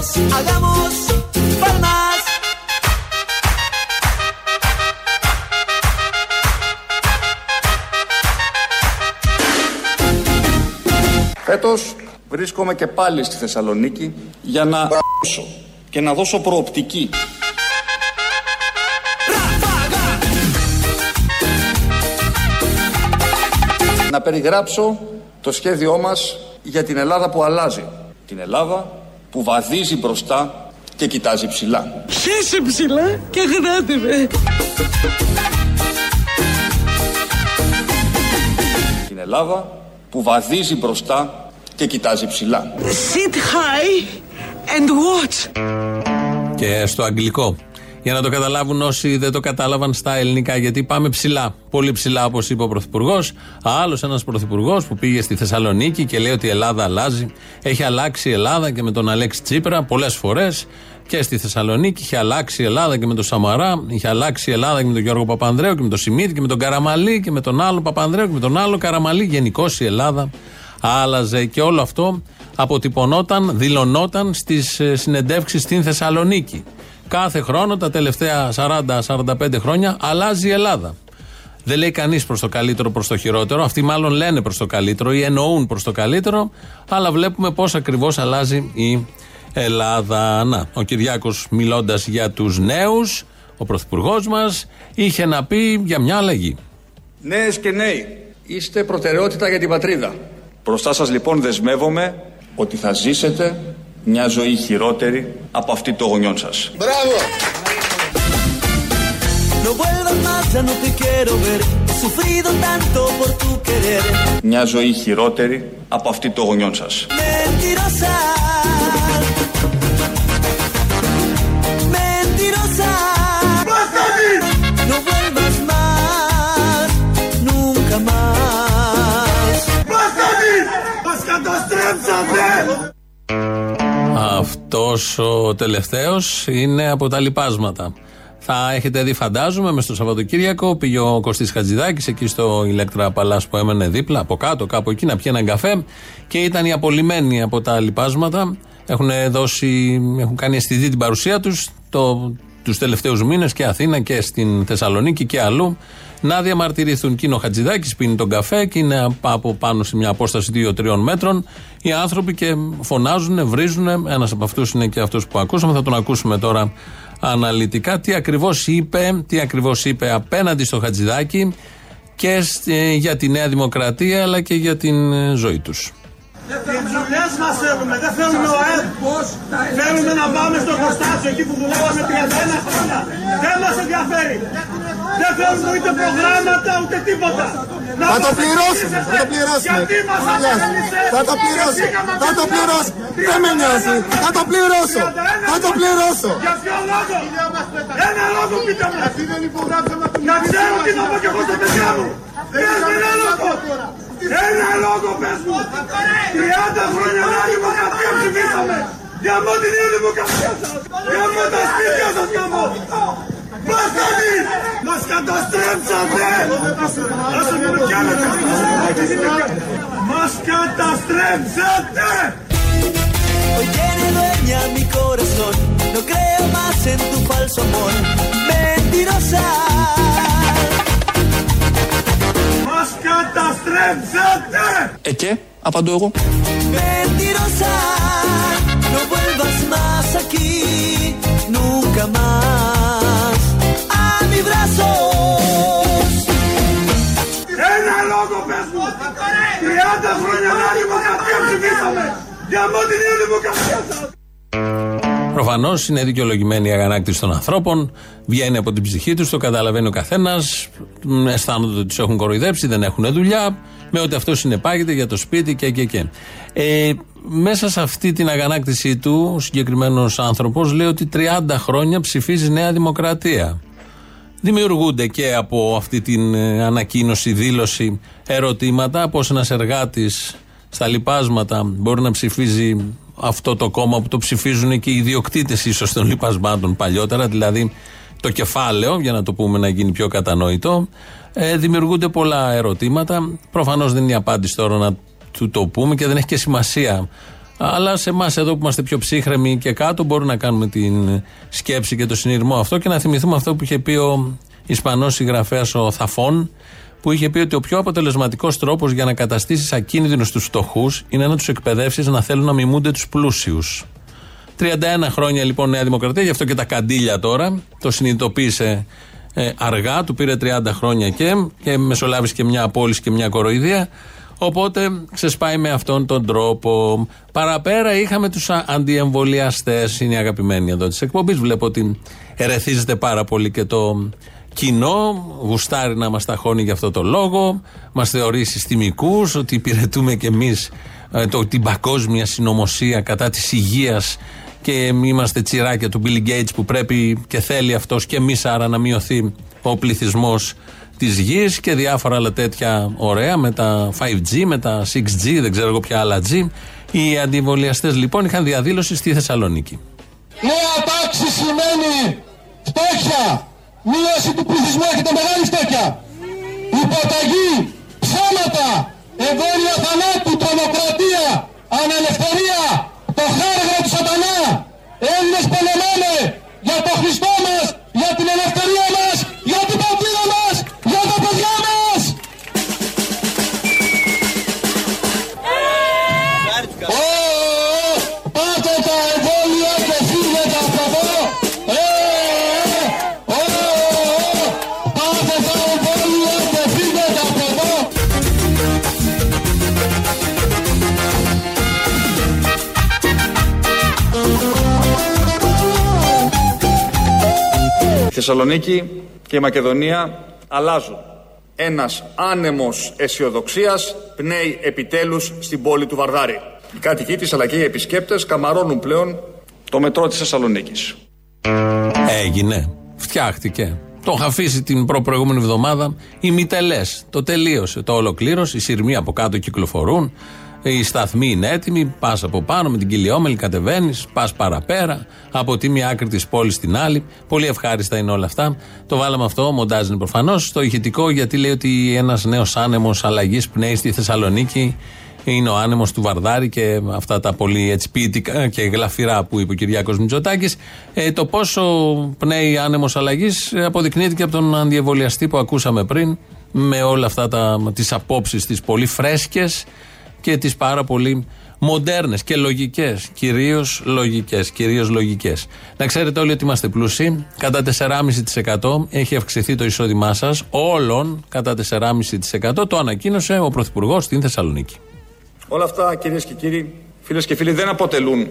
todos hagamos palmas. Φέτος βρίσκομαι και πάλι στη Θεσσαλονίκη για να δώσω και να δώσω προοπτική. Να περιγράψω το σχέδιό μας για την Ελλάδα που αλλάζει. Την Ελλάδα που βαδίζει μπροστά και κοιτάζει ψηλά. Χέσε ψηλά και γράτε με. Την Ελλάδα που βαδίζει μπροστά και κοιτάζει ψηλά. Sit high and watch. Και στο αγγλικό. Για να το καταλάβουν όσοι δεν το κατάλαβαν στα ελληνικά, γιατί πάμε ψηλά. Πολύ ψηλά, όπως είπε ο Πρωθυπουργός. Άλλος ένας Πρωθυπουργός που πήγε στη Θεσσαλονίκη και λέει ότι η Ελλάδα αλλάζει. Έχει αλλάξει η Ελλάδα και με τον Αλέξη Τσίπρα πολλές φορές και στη Θεσσαλονίκη. Είχε αλλάξει η Ελλάδα και με τον Σαμαρά. Είχε αλλάξει η Ελλάδα και με τον Γιώργο Παπανδρέου και με τον Σιμίδη και με τον Καραμαλή και με τον άλλο Παπανδρέου και με τον άλλο Καραμαλή. Γενικώς η Ελλάδα άλλαζε και όλο αυτό αποτυπωνόταν, δηλωνόταν στις συνεντεύξεις στην Θεσσαλονίκη. Κάθε χρόνο, τα τελευταία 40-45 χρόνια, αλλάζει η Ελλάδα. Δεν λέει κανείς προς το καλύτερο, προς το χειρότερο. Αυτοί μάλλον λένε προς το καλύτερο ή εννοούν προς το καλύτερο, αλλά βλέπουμε πώς ακριβώς αλλάζει η Ελλάδα. Να, ο Κυριάκος μιλώντας για τους νέους, ο πρωθυπουργός μας, είχε να πει για μια αλλαγή. Νέες και νέοι, είστε προτεραιότητα για την πατρίδα. Μπροστά σας λοιπόν δεσμεύομαι ότι θα ζήσετε μια ζωή χειρότερη από αυτή το γονιό σας. Μπράβο! Μια ζωή χειρότερη από αυτή το γονιό σας. No vuelvas más, nunca más. Αυτός ο τελευταίος είναι από τα λοιπάσματα. Θα έχετε δει, φαντάζομαι, μες στο Σαββατοκύριακο πήγε ο Κωστής Χατζηδάκης εκεί στο Ηλέκτρα Παλά που έμενε δίπλα, από κάτω, κάπου εκεί, να πιει έναν καφέ και ήταν οι απολυμμένοι από τα λοιπάσματα. Έχουν, δώσει, έχουν κάνει αισθητή την παρουσία τους το, τους τελευταίους μήνες και Αθήνα και στην Θεσσαλονίκη και αλλού να διαμαρτυρηθούν. Και είναι ο Χατζηδάκης, πίνει τον καφέ και είναι από πάνω σε μια απόσταση 2-3 μέτρων οι άνθρωποι και φωνάζουν, βρίζουν. Ένας από αυτούς είναι και αυτός που ακούσαμε. Θα τον ακούσουμε τώρα αναλυτικά. Τι ακριβώς είπε, τι ακριβώς είπε απέναντι στο Χατζηδάκη και ε, για τη Νέα Δημοκρατία αλλά και για την ε, ζωή τους. Τις δουλειές μας θέλουμε, δεν θέλουμε ο ΑΕΠ. Θέλουμε να πάμε στο χωστάσιο εκεί που δουλεύαμε 31 χρόνια. Δεν μας ενδιαφέρει. Δεν θέλουμε ούτε προγράμματα ούτε τίποτα. Να Θα το μας πληρώσουμε, εξηγήσετε θα το πληρώσουμε. Γιατί μας απέλησε Θα το πληρώσω, θα το πληρώσω. Δεν με νοιάζει, θα το πληρώσω, θα το πληρώσω. Για ποιο λόγο; Ένα λόγο πείτε μου. Να ξέρω τι να πω και εγώ στα παιδιά μου. Πες με ένα λόγο. Ένα λόγο πες μου. 30 χρόνια να δημοκρατία ψηφίσαμε. Για μόνο την νέα δημοκρατία σας. Για μόνο τα σπίτια σας γαμώ. Μας κάνεις. Μας καταστρέψατε. Άσε με κι άλλο Μας καταστρέψατε. Hoy tiene dueña mi corazón. No creo más en tu falso amor. Mentirosa. Μας καταστρέψατε. Ε και, απαντώ εγώ. Mentirosa. No vuelvas más aquí. 30 χρόνια να δημοκρατία ψηφίσαμε. Για μόνο την νέα δημοκρατία σας. Προφανώς είναι δικαιολογημένη η αγανάκτηση των ανθρώπων. Βγαίνει από την ψυχή τους, το καταλαβαίνει ο καθένας. Αισθάνονται ότι τους έχουν κοροϊδέψει, δεν έχουν δουλειά. Με ότι αυτό συνεπάγεται για το σπίτι και και και. Ε, μέσα σε αυτή την αγανάκτησή του, ο συγκεκριμένος άνθρωπος λέει ότι 30 χρόνια ψηφίζει Νέα Δημοκρατία. Δημιουργούνται και από αυτή την ε, ανακοίνωση, δήλωση, ερωτήματα. Πώ ένας εργάτης στα λοιπάσματα μπορεί να ψηφίζει αυτό το κόμμα που το ψηφίζουν και οι ιδιοκτήτες ίσως των λοιπασμάτων παλιότερα, δηλαδή το κεφάλαιο, για να το πούμε να γίνει πιο κατανόητο. Ε, δημιουργούνται πολλά ερωτήματα. Προφανώς δεν είναι η απάντηση τώρα να του το πούμε και δεν έχει και σημασία Αλλά σε εμάς εδώ που είμαστε πιο ψύχρεμοι και κάτω μπορούμε να κάνουμε την σκέψη και το συνειρμό αυτό και να θυμηθούμε αυτό που είχε πει ο Ισπανός συγγραφέας ο Θαφών, που είχε πει ότι ο πιο αποτελεσματικός τρόπος για να καταστήσεις ακίνδυνου τους φτωχούς είναι να τους εκπαιδεύσεις να θέλουν να μιμούνται τους πλούσιους. 31 χρόνια λοιπόν Νέα Δημοκρατία, γι' αυτό και τα καντήλια τώρα. Το συνειδητοποίησε ε, αργά, του πήρε 30 χρόνια και, και μεσολάβησε και μια απόλυση και μια κοροϊδία. Οπότε ξεσπάει με αυτόν τον τρόπο. Παραπέρα είχαμε τους αντιεμβολιαστές, είναι οι αγαπημένοι εδώ της εκπομπής. Βλέπω ότι ερεθίζεται πάρα πολύ και το κοινό, γουστάρει να μας ταχώνει για αυτό το λόγο, μας θεωρεί συστημικούς, ότι υπηρετούμε κι εμείς ε, την παγκόσμια συνωμοσία κατά της υγείας και είμαστε τσιράκια του Bill Gates που πρέπει και θέλει αυτός και εμείς άρα να μειωθεί ο πληθυσμός της γης και διάφορα άλλα τέτοια ωραία με τα 5G, με τα 6G, δεν ξέρω εγώ ποια άλλα G. Οι αντιβολιαστές λοιπόν είχαν διαδήλωση στη Θεσσαλονίκη. Νέα τάξη σημαίνει φτώχεια. Μείωση του πληθυσμού έχετε μεγάλη φτώχεια. Υποταγή, ψέματα, εμβόλια θανάτου, τρομοκρατία, ανελευθερία, το χάργο του σατανά. Έλληνες πολεμάνε για το Χριστό Θεσσαλονίκη και η Μακεδονία αλλάζουν. Ένας άνεμος αισιοδοξίας πνέει επιτέλους στην πόλη του Βαρδάρη. Οι κάτοικοι της αλλά και οι επισκέπτες καμαρώνουν πλέον το μετρό της Θεσσαλονίκης. Έγινε. Φτιάχτηκε. Το είχα αφήσει την προ-προηγούμενη εβδομάδα. Οι μητελές. Το τελείωσε. Το ολοκλήρωσε. Οι σειρμοί από κάτω κυκλοφορούν. Οι σταθμοί είναι έτοιμοι. Πας από πάνω με την κοιλιόμελη, κατεβαίνεις. Πας παραπέρα. Από τη μία άκρη της πόλης στην άλλη. Πολύ ευχάριστα είναι όλα αυτά. Το βάλαμε αυτό. Μοντάζ είναι προφανώς. Στο ηχητικό γιατί λέει ότι ένας νέος άνεμος αλλαγής πνέει στη Θεσσαλονίκη. Είναι ο άνεμος του Βαρδάρη και αυτά τα πολύ έτσι ποιητικά και γλαφυρά που είπε ο Κυριάκος Μητσοτάκης. Ε, το πόσο πνέει άνεμος αλλαγής αποδεικνύεται και από τον αντιεμβολιαστή που ακούσαμε πριν με όλα αυτά τις απόψεις τις πολύ φρέσκες και τις πάρα πολύ μοντέρνες και λογικές. Κυρίως λογικές. Κυρίως λογικές. Να ξέρετε όλοι ότι είμαστε πλούσιοι. Κατά 4,5% έχει αυξηθεί το εισόδημά σας. Όλων κατά 4,5%. Το ανακοίνωσε ο Πρωθυπουργός στην Θεσσαλονίκη. Όλα αυτά κυρίες και κύριοι, φίλες και φίλοι δεν αποτελούν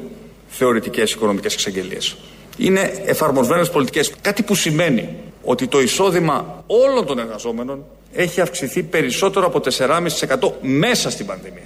θεωρητικές οικονομικές εξαγγελίες. Είναι εφαρμοσμένες πολιτικές. Κάτι που σημαίνει ότι το εισόδημα όλων των εργαζόμενων έχει αυξηθεί περισσότερο από 4,5% μέσα στην πανδημία.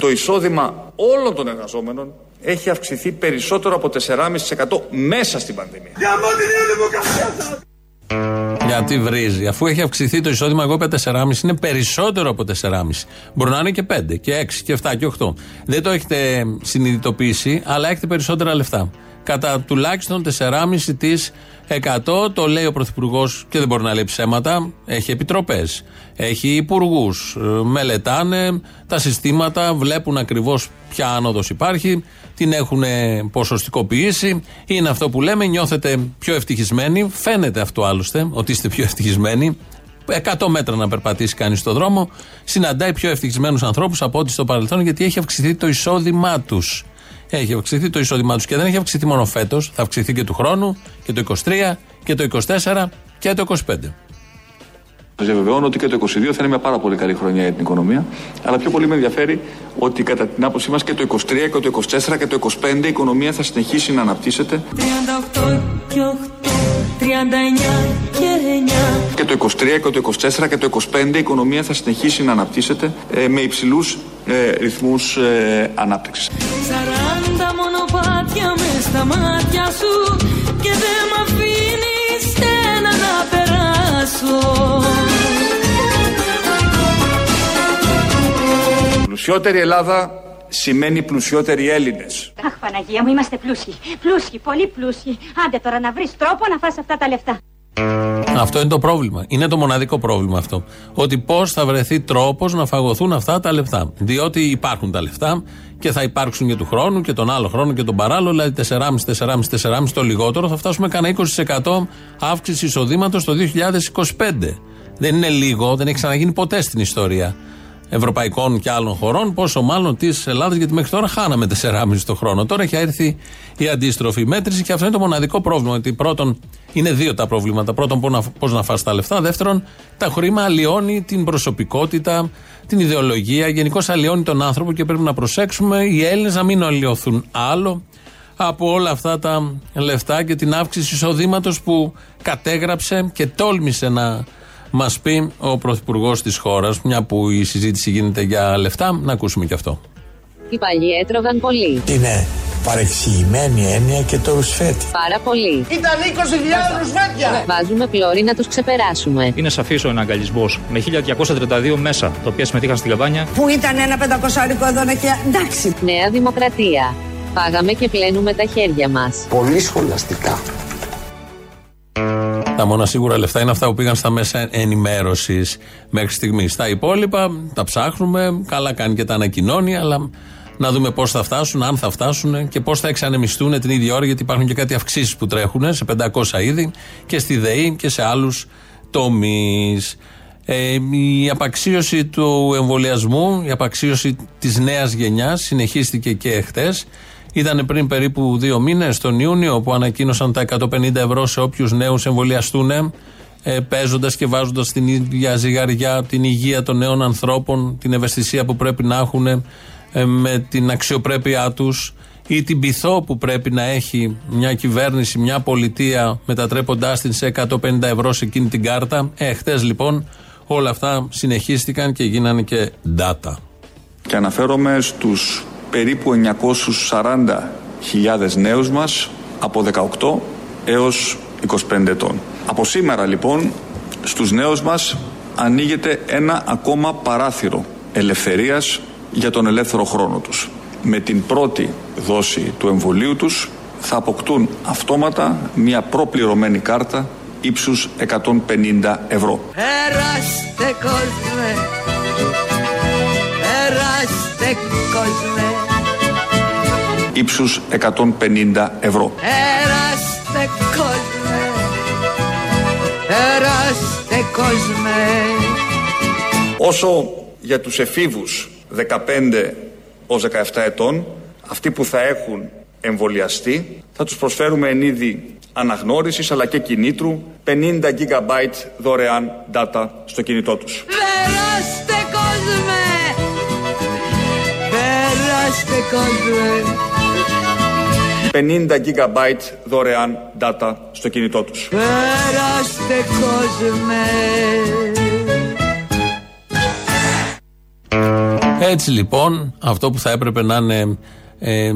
Το εισόδημα όλων των εργαζόμενων έχει αυξηθεί περισσότερο από 4,5% μέσα στην πανδημία. Για μόνο την Νέα Δημοκρατία σας. Γιατί βρίζει. Αφού έχει αυξηθεί το εισόδημα, εγώ είπα 4,5 είναι περισσότερο από 4,5. Μπορεί να είναι και 5 και 6 και 7 και 8. Δεν το έχετε συνειδητοποιήσει, αλλά έχετε περισσότερα λεφτά. Κατά τουλάχιστον 4,5% το λέει ο Πρωθυπουργός και δεν μπορεί να λέει ψέματα. Έχει επιτροπές, έχει υπουργούς, μελετάνε τα συστήματα, βλέπουν ακριβώς ποια άνοδος υπάρχει, την έχουν ποσοστικοποιήσει. Είναι αυτό που λέμε, νιώθετε πιο ευτυχισμένοι. Φαίνεται αυτό άλλωστε, ότι είστε πιο ευτυχισμένοι. 100 μέτρα να περπατήσει κανείς στον δρόμο, συναντάει πιο ευτυχισμένους ανθρώπους από ό,τι στο παρελθόν, γιατί έχει αυξηθεί το εισόδημά τους. Έχει αυξηθεί το εισόδημά τους και δεν έχει αυξηθεί μόνο φέτος, θα αυξηθεί και του χρόνου και το 23 και το 24 και το 25. Σα διαβεβαιώνω ότι και το 22 θα είναι μια πάρα πολύ καλή χρονιά για την οικονομία. Αλλά πιο πολύ με ενδιαφέρει ότι κατά την άποψή μας και το 23 και το 24 και το 25 η οικονομία θα συνεχίσει να αναπτύσσεται 38 και 8, 39 και 9. και το 23 και το 24 και το 25 η οικονομία θα συνεχίσει να αναπτύσσεται ε, με υψηλούς ε, ρυθμούς ε, ανάπτυξης. Σαράντα μονοπάτια μες στα μάτια σου και δεν μ' αφήνεις ένα να περάσω. Πλουσιότερη Ελλάδα σημαίνει πλουσιότεροι Έλληνες. Αχ, Παναγία μου, είμαστε πλούσιοι. Πλούσιοι, πολύ πλούσιοι. Άντε τώρα να βρεις τρόπο να φας αυτά τα λεφτά. Αυτό είναι το πρόβλημα. Είναι το μοναδικό πρόβλημα αυτό. Ότι πώς θα βρεθεί τρόπος να φαγωθούν αυτά τα λεφτά. Διότι υπάρχουν τα λεφτά και θα υπάρξουν και του χρόνου και τον άλλο χρόνο και τον παράλληλο, δηλαδή 4,5, 4,5, 4,5 το λιγότερο, θα φτάσουμε κανένα 20% αύξηση εισοδήματος το 2025. Δεν είναι λίγο, δεν έχει ξαναγίνει ποτέ στην ιστορία ευρωπαϊκών και άλλων χωρών, πόσο μάλλον της Ελλάδα, γιατί μέχρι τώρα χάναμε 4,5 το χρόνο. Τώρα έχει έρθει η αντίστροφη μέτρηση και αυτό είναι το μοναδικό πρόβλημα. Ότι πρώτον, είναι δύο τα προβλήματα. Πρώτον, πώς να φας τα λεφτά. Δεύτερον, τα χρήμα αλλοιώνει την προσωπικότητα, την ιδεολογία. Γενικώς αλλοιώνει τον άνθρωπο και πρέπει να προσέξουμε οι Έλληνες να μην αλλοιωθούν άλλο από όλα αυτά τα λεφτά και την αύξηση εισοδήματος που κατέγραψε και τόλμησε να μας πει ο Πρωθυπουργός της χώρας, μια που η συζήτηση γίνεται για λεφτά, να ακούσουμε και αυτό. Οι παλιοί έτρωγαν πολύ. Είναι παρεξηγημένη έννοια και το ρουσφέτη. Πάρα πολύ. Ήταν 20.000 ρουσφέτια. Βάζουμε πλώρη να τους ξεπεράσουμε. Είναι σαφής ο εναγκαλισμός με 1232 μέσα, τα οποία συμμετείχαν στην καμπάνια. Που ήταν ένα πεντακοσάρικο εδώ να και εντάξει. Νέα Δημοκρατία. Πάγαμε και πλένουμε τα χέρια μας. Πολύ σχολαστικά. Τα μόνα σίγουρα λεφτά είναι αυτά που πήγαν στα μέσα ενημέρωσης μέχρι στιγμής. Τα υπόλοιπα τα ψάχνουμε. Καλά κάνει και τα ανακοινώνει, αλλά να δούμε πώς θα φτάσουν, αν θα φτάσουν και πώς θα εξανεμιστούν την ίδια ώρα, γιατί υπάρχουν και κάτι αυξήσεις που τρέχουν σε 500 είδη και στη ΔΕΗ και σε άλλους τομείς. Ε, η απαξίωση του εμβολιασμού, η απαξίωση της νέας γενιάς συνεχίστηκε και χτες. Ήταν πριν περίπου δύο μήνες, τον Ιούνιο, που ανακοίνωσαν τα 150 ευρώ σε όποιους νέους εμβολιαστούν, ε, παίζοντας και βάζοντας την ίδια ζυγαριά την υγεία των νέων ανθρώπων, την ευαισθησία που πρέπει να έχουν ε, με την αξιοπρέπειά τους ή την πειθό που πρέπει να έχει μια κυβέρνηση, μια πολιτεία μετατρέποντάς την σε 150 ευρώ σε εκείνη την κάρτα. Ε, χτες λοιπόν όλα αυτά συνεχίστηκαν και γίνανε και data. Και αναφέρομαι στους περίπου 940.000 νέους μας από 18 έως 25 ετών. Από σήμερα λοιπόν στους νέους μας ανοίγεται ένα ακόμα παράθυρο ελευθερίας για τον ελεύθερο χρόνο τους. Με την πρώτη δόση του εμβολίου τους θα αποκτούν αυτόματα μια προπληρωμένη κάρτα ύψους 150 ευρώ. Περάστε κόσμε. Περάστε κόσμε. Ύψους 150 ευρώ. Περάστε κόσμε. Περάστε κόσμε. Όσο για τους εφήβους 15 ως 17 ετών, αυτοί που θα έχουν εμβολιαστεί, θα τους προσφέρουμε εν είδη αναγνώρισης αλλά και κινήτρου 50 GB δωρεάν data στο κινητό τους. Περάστε κόσμε. Περάστε κόσμε. 50 GB δωρεάν data στο κινητό τους. Περάστε κόσμε. Έτσι λοιπόν, αυτό που θα έπρεπε να είναι ε,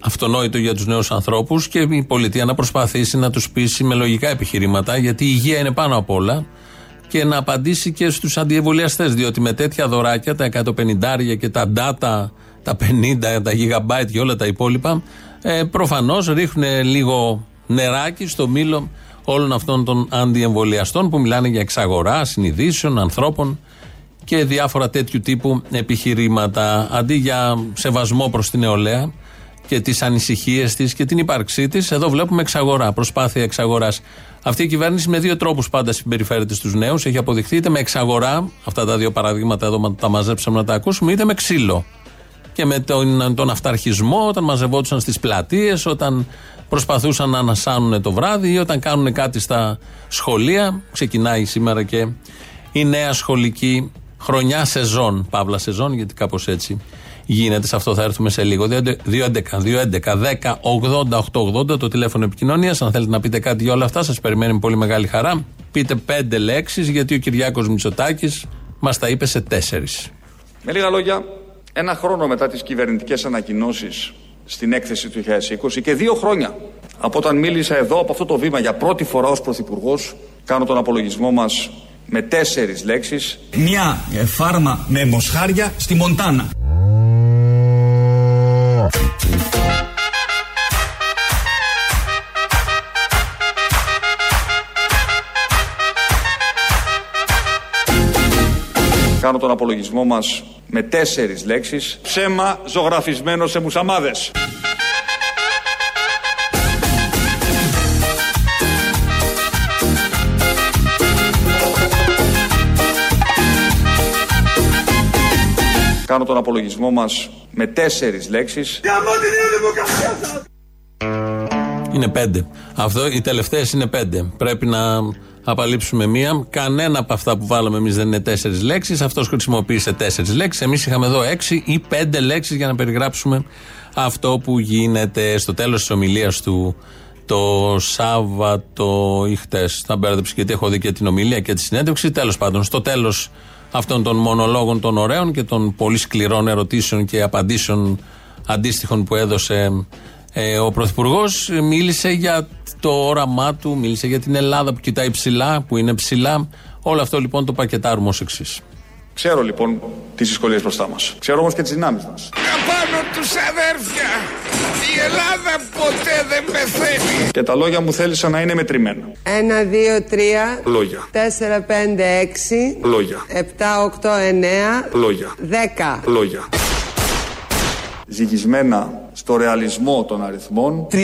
αυτονόητο για τους νέους ανθρώπους και η πολιτεία να προσπαθήσει να τους πείσει με λογικά επιχειρήματα, γιατί η υγεία είναι πάνω απ' όλα και να απαντήσει και στους αντιεμβολιαστές, διότι με τέτοια δωράκια, τα 150 και τα data, τα 50, τα gigabyte και όλα τα υπόλοιπα, ε, προφανώς ρίχνουν λίγο νεράκι στο μήλο όλων αυτών των αντιεμβολιαστών που μιλάνε για εξαγορά συνειδήσεων, ανθρώπων και διάφορα τέτοιου τύπου επιχειρήματα. Αντί για σεβασμό προς την νεολαία και τις ανησυχίες της και την ύπαρξή της, εδώ βλέπουμε εξαγορά, προσπάθεια εξαγοράς. Αυτή η κυβέρνηση με δύο τρόπους πάντα συμπεριφέρεται στους νέους. Έχει αποδειχθεί είτε με εξαγορά, αυτά τα δύο παραδείγματα εδώ τα μαζέψαμε να τα ακούσουμε, είτε με ξύλο. Και με τον, τον αυταρχισμό, όταν μαζευόντουσαν στις πλατείες, όταν προσπαθούσαν να ανασάνουν το βράδυ ή όταν κάνουν κάτι στα σχολεία. Ξεκινάει σήμερα και η νέα σχολική χρονιά σεζόν, παύλα σεζόν, γιατί κάπως έτσι γίνεται. Σε αυτό θα έρθουμε σε λίγο. 2.11, 2.11, 10, 80, 880 το τηλέφωνο επικοινωνίας. Αν θέλετε να πείτε κάτι για όλα αυτά, σας περιμένει με πολύ μεγάλη χαρά. Πείτε πέντε λέξεις, γιατί ο Κυριάκος Μητσοτάκης μας τα είπε σε τέσσερις. Με λίγα λόγια, Ένα χρόνο μετά τις κυβερνητικές ανακοινώσεις στην έκθεση του 2020 και δύο χρόνια από όταν μίλησα εδώ από αυτό το βήμα για πρώτη φορά ως Πρωθυπουργός, κάνω τον απολογισμό μας με τέσσερις λέξεις. Μια ε, φάρμα με μοσχάρια στη Μοντάνα. Κάνω τον απολογισμό μας με τέσσερις λέξεις. Ψέμα ζωγραφισμένο σε μουσαμάδες. Κάνω τον απολογισμό μας με τέσσερις λέξεις. Για την δημοκρατία σας! Είναι πέντε. Αυτό, οι τελευταίες είναι πέντε. Πρέπει να απαλείψουμε μία. Κανένα από αυτά που βάλαμε εμείς δεν είναι τέσσερις λέξεις. Αυτός χρησιμοποίησε τέσσερις λέξεις. Εμείς είχαμε εδώ έξι ή πέντε λέξεις για να περιγράψουμε αυτό που γίνεται στο τέλος της ομιλίας του το Σάββατο ή χτε. Θα μπέρδεψε γιατί έχω δει και την ομιλία και τη συνέντευξη. Τέλος πάντων, στο τέλος αυτών των μονολόγων των ωραίων και των πολύ σκληρών ερωτήσεων και απαντήσεων αντίστοιχων που έδωσε ε, ο Πρωθυπουργός μίλησε για το όραμά του, μίλησε για την Ελλάδα που κοιτάει ψηλά, που είναι ψηλά. Όλο αυτό λοιπόν το πακετάρουμε ως εξής. Ξέρω λοιπόν τις δυσκολίες μπροστά μας. Ξέρω όμως και τις δυνάμεις μας. Απάνω τους αδέρφια! Η Ελλάδα ποτέ δεν πεθαίνει! Και τα λόγια μου θέλησα να είναι μετρημένα. Ένα, δύο, τρία. Λόγια. Τέσσερα, πέντε, έξι. Λόγια. Επτά, οκτώ, εννέα. Λόγια. Δέκα. Λόγια. Ζυγισμένα στο ρεαλισμό των αριθμών. 300.000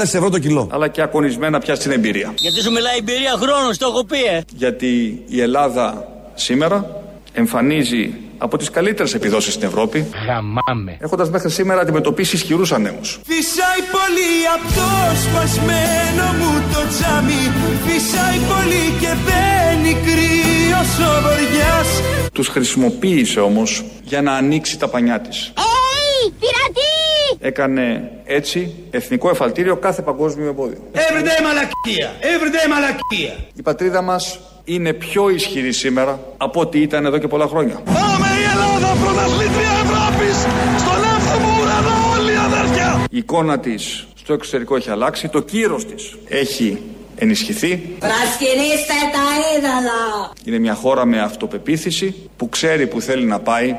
ευρώ το κιλό. Αλλά και ακονισμένα πια στην εμπειρία. Γιατί σου μιλάει εμπειρία χρόνος, το έχω πει, ε. Γιατί η Ελλάδα σήμερα εμφανίζει από τις καλύτερες επιδόσεις στην Ευρώπη. Γαμάμε. Έχοντας μέχρι σήμερα αντιμετωπίσει ισχυρούς ανέμους. Φυσάει πολύ από το σπασμένο μου το τζάμι Φυσάει πολύ και μπαίνει κρύος ο βοριάς Τους χρησιμοποίησε όμως για να ανοίξει τα πανιά της. Έι, πειρατή! Έκανε έτσι εθνικό εφαλτήριο κάθε παγκόσμιο εμπόδιο. Everyday μαλακία! Everyday μαλακία! Η πατρίδα μας είναι πιο ισχυρή σήμερα από ό,τι ήταν εδώ και πολλά χρόνια. Πάμε η Ελλάδα πρωταθλήτρια Ευρώπης! Στον εύθυμο ουρανό όλοι αδέρφια! Η εικόνα της στο εξωτερικό έχει αλλάξει, το κύρος της έχει ενισχυθεί. Πρασινίστε τα είδωλα! Είναι μια χώρα με αυτοπεποίθηση που ξέρει που θέλει να πάει.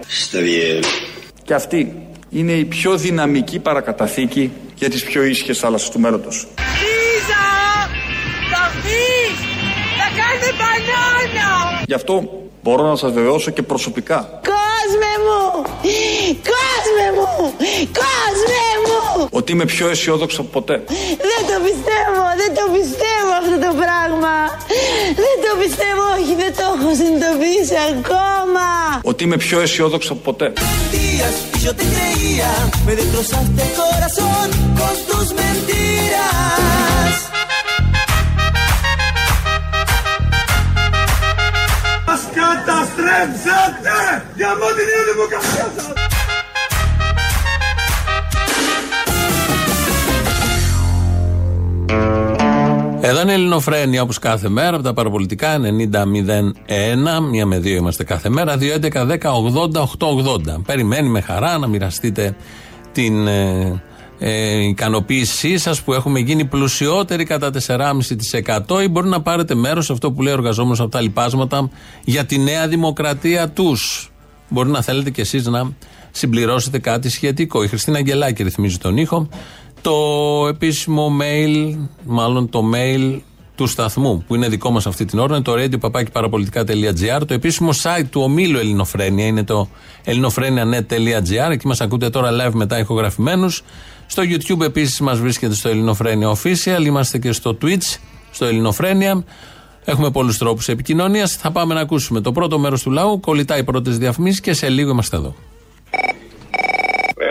Και αυτή είναι η πιο δυναμική παρακαταθήκη για τις πιο ήσυχες θάλασσες του μέλλοντος. Λίζα! Θα βγεις! Θα κάνεις μπανάνα! Γι' αυτό μπορώ να σας βεβαιώσω και προσωπικά Κόσμε μου! Κόσμε μου! Κόσμε μου! ότι είμαι πιο αισιόδοξο από ποτέ. Δεν το πιστεύω, δεν το πιστεύω αυτό το πράγμα. Δεν το πιστεύω, όχι, δεν το έχω συνειδητοποιήσει ακόμα. Ότι είμαι πιο αισιόδοξο από ποτέ. Días y yo te creía Me destrozaste el corazón con tus mentiras Μας καταστρέψατε! Για την είναι Εδώ είναι Ελληνοφρένια όπως κάθε μέρα από τα παραπολιτικά 90-01. Μία με δύο είμαστε κάθε μέρα. 2-11-10-80-8-80. Περιμένει με χαρά να μοιραστείτε την ε, ε, ικανοποίησή σας που έχουμε γίνει πλουσιότεροι κατά 4,5% ή μπορεί να πάρετε μέρος σε αυτό που λέει ο εργαζόμενος από τα λοιπάσματα για τη νέα δημοκρατία τους. Μπορεί να θέλετε κι εσείς να συμπληρώσετε κάτι σχετικό. Η Χριστίνα Αγγελάκη ρυθμίζει τον ήχο. Το επίσημο mail, μάλλον το mail του σταθμού που είναι δικό μας αυτή την ώρα είναι το radio.parapolitica.gr Το επίσημο site του ομίλου Ελληνοφρένια είναι το ελληνοφρένια.net.gr Εκεί μας ακούτε τώρα live μετά ηχογραφημένους. Στο YouTube επίσης μας βρίσκεται στο Ελληνοφρένια Official Είμαστε και στο Twitch, στο Ελληνοφρένια. Έχουμε πολλούς τρόπους επικοινωνίας. Θα πάμε να ακούσουμε το πρώτο μέρος του λαού Κολλητά οι πρώτες διαφημίσεις και σε λίγο είμαστε εδώ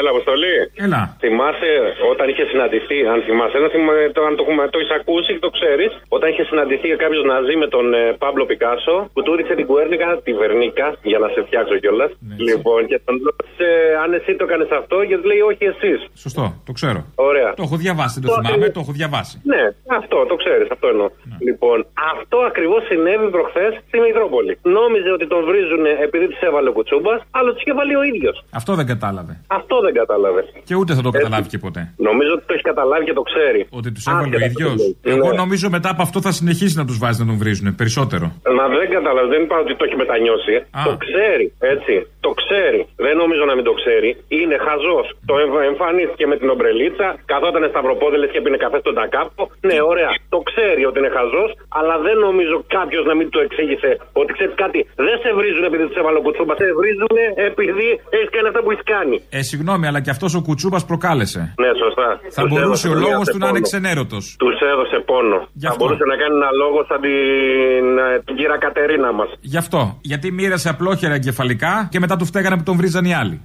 Έλα, Αποστολή. Έλα. Θυμάσαι όταν είχε συναντηθεί, αν θυμάσαι, ένα θυμά, το, αν το, έχουμε- το έχεις ακούσει και το ξέρεις, όταν είχε συναντηθεί κάποιος Ναζί με τον ε, Παύλο Πικάσο, που του ρίξε την κουέρνικα, τη βερνίκα, για να σε φτιάξω κιόλας. λοιπόν, και τον ρώτησε αν εσύ το έκανες αυτό, γιατί λέει όχι εσύ. Σωστό, το ξέρω. Ωραία. Το έχω διαβάσει, δεν το θυμάμαι, το έχω διαβάσει. Ναι, α, αυτό, το ξέρεις, αυτό εννοώ. Λοιπόν, αυτό ακριβώς συνέβη προχθές στη Μητρόπολη. Νόμιζε ότι τον βρίζουν επειδή της έβαλε ο Κουτσούμπας, αλλά τους είχε βάλει ο ίδιος. Αυτό δεν κατάλαβε. Αυτό δεν κατάλαβε. Και ούτε θα το καταλάβει και ποτέ. Νομίζω ότι το έχεις καταλάβει και το ξέρει. Ότι τους έβαλε ο ίδιος. Εγώ νομίζω μετά από αυτό θα συνεχίσει να τους βάζει να τον βρίζουν περισσότερο. Μα δεν κατάλαβε, δεν είπα ότι το έχει μετανιώσει. Το ξέρει, έτσι. Το ξέρει. Δεν νομίζω να μην το ξέρει. Είναι χαζός. Το εμφ- εμφανίστηκε με την ομπρελίτσα, καθόταν σταυροπόδελες και πίνε καφέ στον τακάπο. Ναι, ωραία. Το ξέρει ότι είναι χαζός, αλλά δεν νομίζω κάποιος να μην του εξήγησε ότι ξέρει κάτι. Δεν σε βρίζουν επειδή τους έβαλε ο κουτσούμπας. Σε βρίζουν επειδή έχει κάνει αυτά που έχεις κάνει. Ε, συγγνώμη, αλλά και αυτός ο κουτσούπας προκάλεσε. Ναι, σωστά. Θα μπορούσε ο λόγος του να είναι ξενέρωτο. Τους έδωσε πόνο. Θα αυτό. μπορούσε να κάνει ένα λόγο σαν την, ε, την κύρα Κατερίνα μας. Γι' αυτό. Γιατί μοίρασε απλόχερα εγκεφαλικά και μετά του φταίγανε που τον βρίζαν οι άλλοι.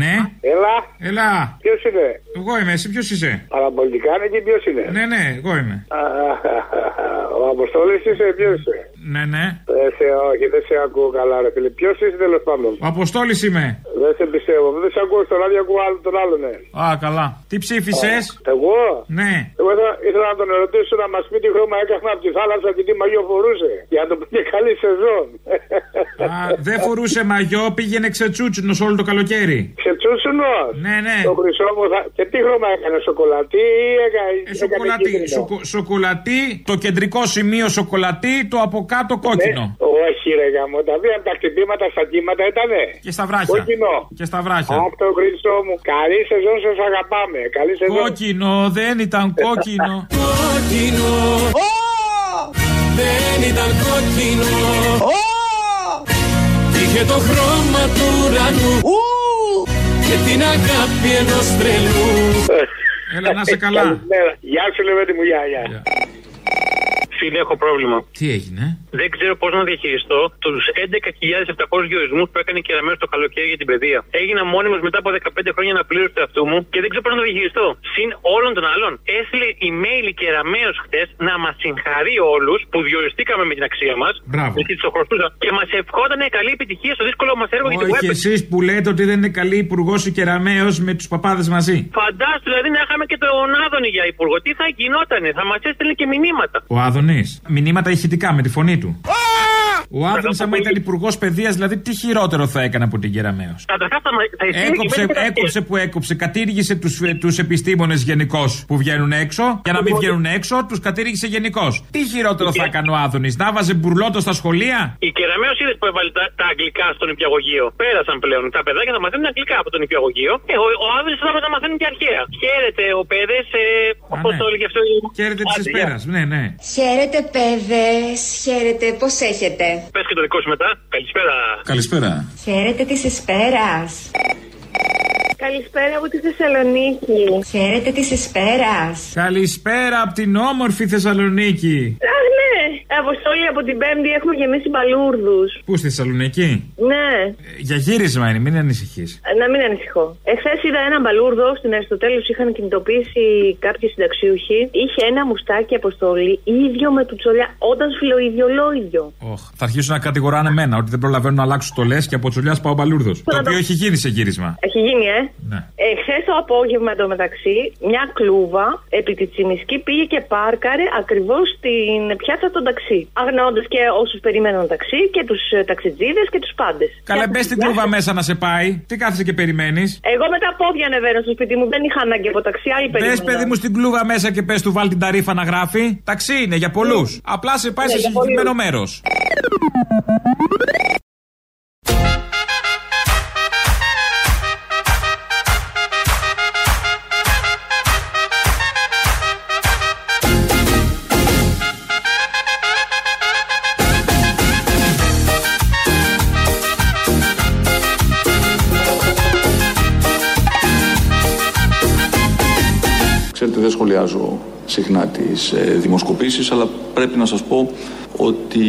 Ναι. Έλα. Έλα. Ποιος είναι; Εγώ είμαι, εσύ ποιος είσαι; Παραπολιτικά είναι και ποιος είναι; Ναι, ναι, εγώ είμαι. Α, Ο Αποστόλης είσαι, ποιος είσαι; Ναι, ναι. Δεν σε, όχι, δεν σε ακούω καλά, ρε φίλε. Ποιος είσαι τέλος πάντων; Ο Αποστόλης είμαι. Δεν σε πιστεύω. Δεν σε ακούω στο ράδιο, ακούω άλλο τον άλλον, ναι. Α, καλά. Τι ψήφισες; Εγώ; Ναι. Εγώ ήθελα, ήθελα να τον ερωτήσω να μας πει τι χρώμα έκανε από τη θάλασσα και τι μαγιό φορούσε. Για να το πει και καλή σεζόν. Α, δεν φορούσε μαγιό, πήγαινε ξετσούτσινο όλο το καλοκαίρι. Ξετσούτσινο. Ναι, ναι. Το χρυσό μου θα... Και τι χρώμα έκανε, σοκολατή ή έκανες. Ε, σοκολατή, σοκο- σοκολατή, το κεντρικό σημείο σοκολατή, το από κάτω κόκκινο. Όχι, ρε γαμό. Τα δύο από τα χτυπήματα στα κύματα ήτανε. Και στα βράχια. Κόκκινο. Και στα βράχια. Αχ, το Χριστό μου. Καλή σεζόν σας αγαπάμε. Καλή σεζόν. Κόκκινο, δεν ήταν κόκκινο. Κόκκινο Δεν ήταν κόκκινο Είχε το χρώμα του ουρανού Και την αγάπη ενός τρελού Έλα να σε καλά. Καλησπέρα. Γεια σου, Λεβέντη μου, γεια, γεια. Φίλε, έχω πρόβλημα. Τι έγινε; Δεν ξέρω πώς να διαχειριστώ τους 11.700 διορισμού που έκανε η Κεραμέο το καλοκαίρι για την παιδεία. Έγινα μόνιμος μετά από 15 χρόνια να πλήρω του εαυτού μου και δεν ξέρω πώς να το διαχειριστώ. Συν όλων των άλλων. Έστειλε email η Κεραμέο χτες να μας συγχαρεί όλους που διοριστήκαμε με την αξία μας. Μπράβο. Γιατί τη το χρωστούσα. Και μας ευχόταν καλή επιτυχία στο δύσκολο μας έργο για την Όχι web. εσείς που λέτε ότι δεν είναι καλή υπουργό η Κεραμαίο με τους παπάδες μαζί. Φαντάσου δηλαδή να είχαμε και τον Άδωνη για υπουργό. Τι θα γινότανε, θα μας έστελνε και μηνύματα. Ο Άδωνης. Μηνύματα ηχητικά με τη φωνή του. Ο Άδωνη, άμα ήταν υπουργός παιδείας, δηλαδή τι χειρότερο θα έκανε από την Κεραμαίο. Καταρχάς θα, μα- θα ισχύει Έκοψε, και μέσα- έκοψε που έκοψε, κατήργησε τους τους επιστήμονες γενικώς που βγαίνουν έξω. Για να μην βγαίνουν έξω, τους κατήργησε γενικώς. Τι χειρότερο θα έκανε ο Άδωνης, να βάζε μπουρλότο στα σχολεία; Η Κεραμέο είδε που έβαλε τα, τα αγγλικά στον υπηαγωγείο. Πέρασαν πλέον. Τα παιδάκια θα μαθαίνουν αγγλικά από τον υπηαγωγείο. Ε, ο, ο Άδωνης θα έπρεπε να μαθαίνουν και αρχαία. Χαίρετε, ο παιδε, ε, όπως το έλεγε αυτό. Χαίρετε της Άντε, γεια. Εσπέρας. Ναι, ναι. Χαίρετε παιδες, χαίρετε, πώς έχετε; Πες και το δικό σου μετά. Καλησπέρα. Καλησπέρα. Χαίρετε της Εσπέρας. Καλησπέρα από τη Θεσσαλονίκη. Χαίρετε της Εσπέρας. Καλησπέρα από την όμορφη Θεσσαλονίκη. Αχ, ναι. Αποστόλη από την Πέμπτη έχουμε γεμίσει μπαλούρδους. Πού στη Θεσσαλονίκη; Ναι. Για γύρισμα είναι, μην ανησυχείς. Ε, Να μην ανησυχώ. Εχθές είδα ένα μπαλούρδο στην Αριστοτέλους. Είχαν κινητοποιήσει κάποιοι συνταξιούχοι. Είχε ένα μουστάκι αποστόλη ίδιο με του τσολιά. Όταν φιλοϊδιολόγιο. Οχ, θα αρχίσουν να κατηγοράνε εμένα ότι δεν προλαβαίνουν να αλλάξουν το λε και από τσουλιά πάω μπαλούρδος. Το οποίο έχει γίνει σε γύρισμα. Έχει γίνει, ε; Ναι. Εχθέ το απόγευμα εντωμεταξύ, μια κλούβα επί τη Τσιμισκή πήγε και πάρκαρε ακριβώς στην πιάτσα των ταξί. Αγνοώντα και όσους περιμένουν ταξί και τους ταξιτζίδες και τους πάντες. Καλέ, μπες στην κλούβα μέσα να σε πάει. Τι κάθεσαι και περιμένεις; Εγώ με τα πόδια ανεβαίνω στο σπίτι μου, δεν είχα ανάγκη από ταξί, άλλοι Μπες, περιμένουν. παιδί μου, στην κλούβα μέσα και πες του βάλει την ταρήφα να γράφει. Ταξί είναι για πολλούς. Απλά σε πάει Ναι, σε για συγκεκριμένο μέρος. Δημοσκοπήσεις, αλλά πρέπει να σας πω ότι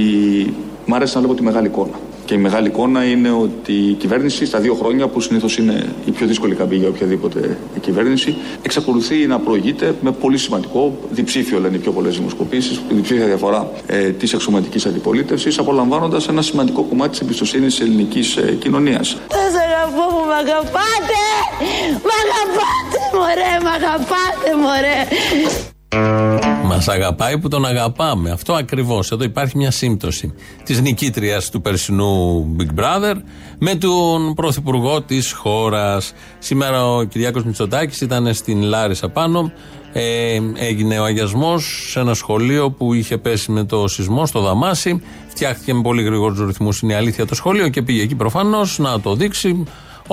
μ' αρέσει να βλέπω τη μεγάλη εικόνα. Και η μεγάλη εικόνα είναι ότι η κυβέρνηση στα δύο χρόνια, που συνήθως είναι η πιο δύσκολη καμπή για οποιαδήποτε κυβέρνηση, εξακολουθεί να προηγείται με πολύ σημαντικό διψήφιο, λένε οι πιο πολλές δημοσκοπήσεις, διψήφια διαφορά ε, της εξωματικής αντιπολίτευσης, απολαμβάνοντας ένα σημαντικό κομμάτι της εμπιστοσύνης της ελληνικής ε, κοινωνίας. Σας αγαπώ που μ' αγαπάτε! Μ' αγαπάτε μωρέ, μ' αγαπάτε μωρέ! Μας αγαπάει που τον αγαπάμε. Αυτό ακριβώς. Εδώ υπάρχει μια σύμπτωση της νικήτριας του περσινού Big Brother με τον πρωθυπουργό της χώρας. Σήμερα ο Κυριάκος Μητσοτάκης ήταν στην Λάρισα πάνω. Ε, έγινε ο αγιασμός σε ένα σχολείο που είχε πέσει με το σεισμό στο Δαμάσι. Φτιάχτηκε με πολύ γρήγορους ρυθμούς, είναι η αλήθεια το σχολείο και πήγε εκεί προφανώς να το δείξει.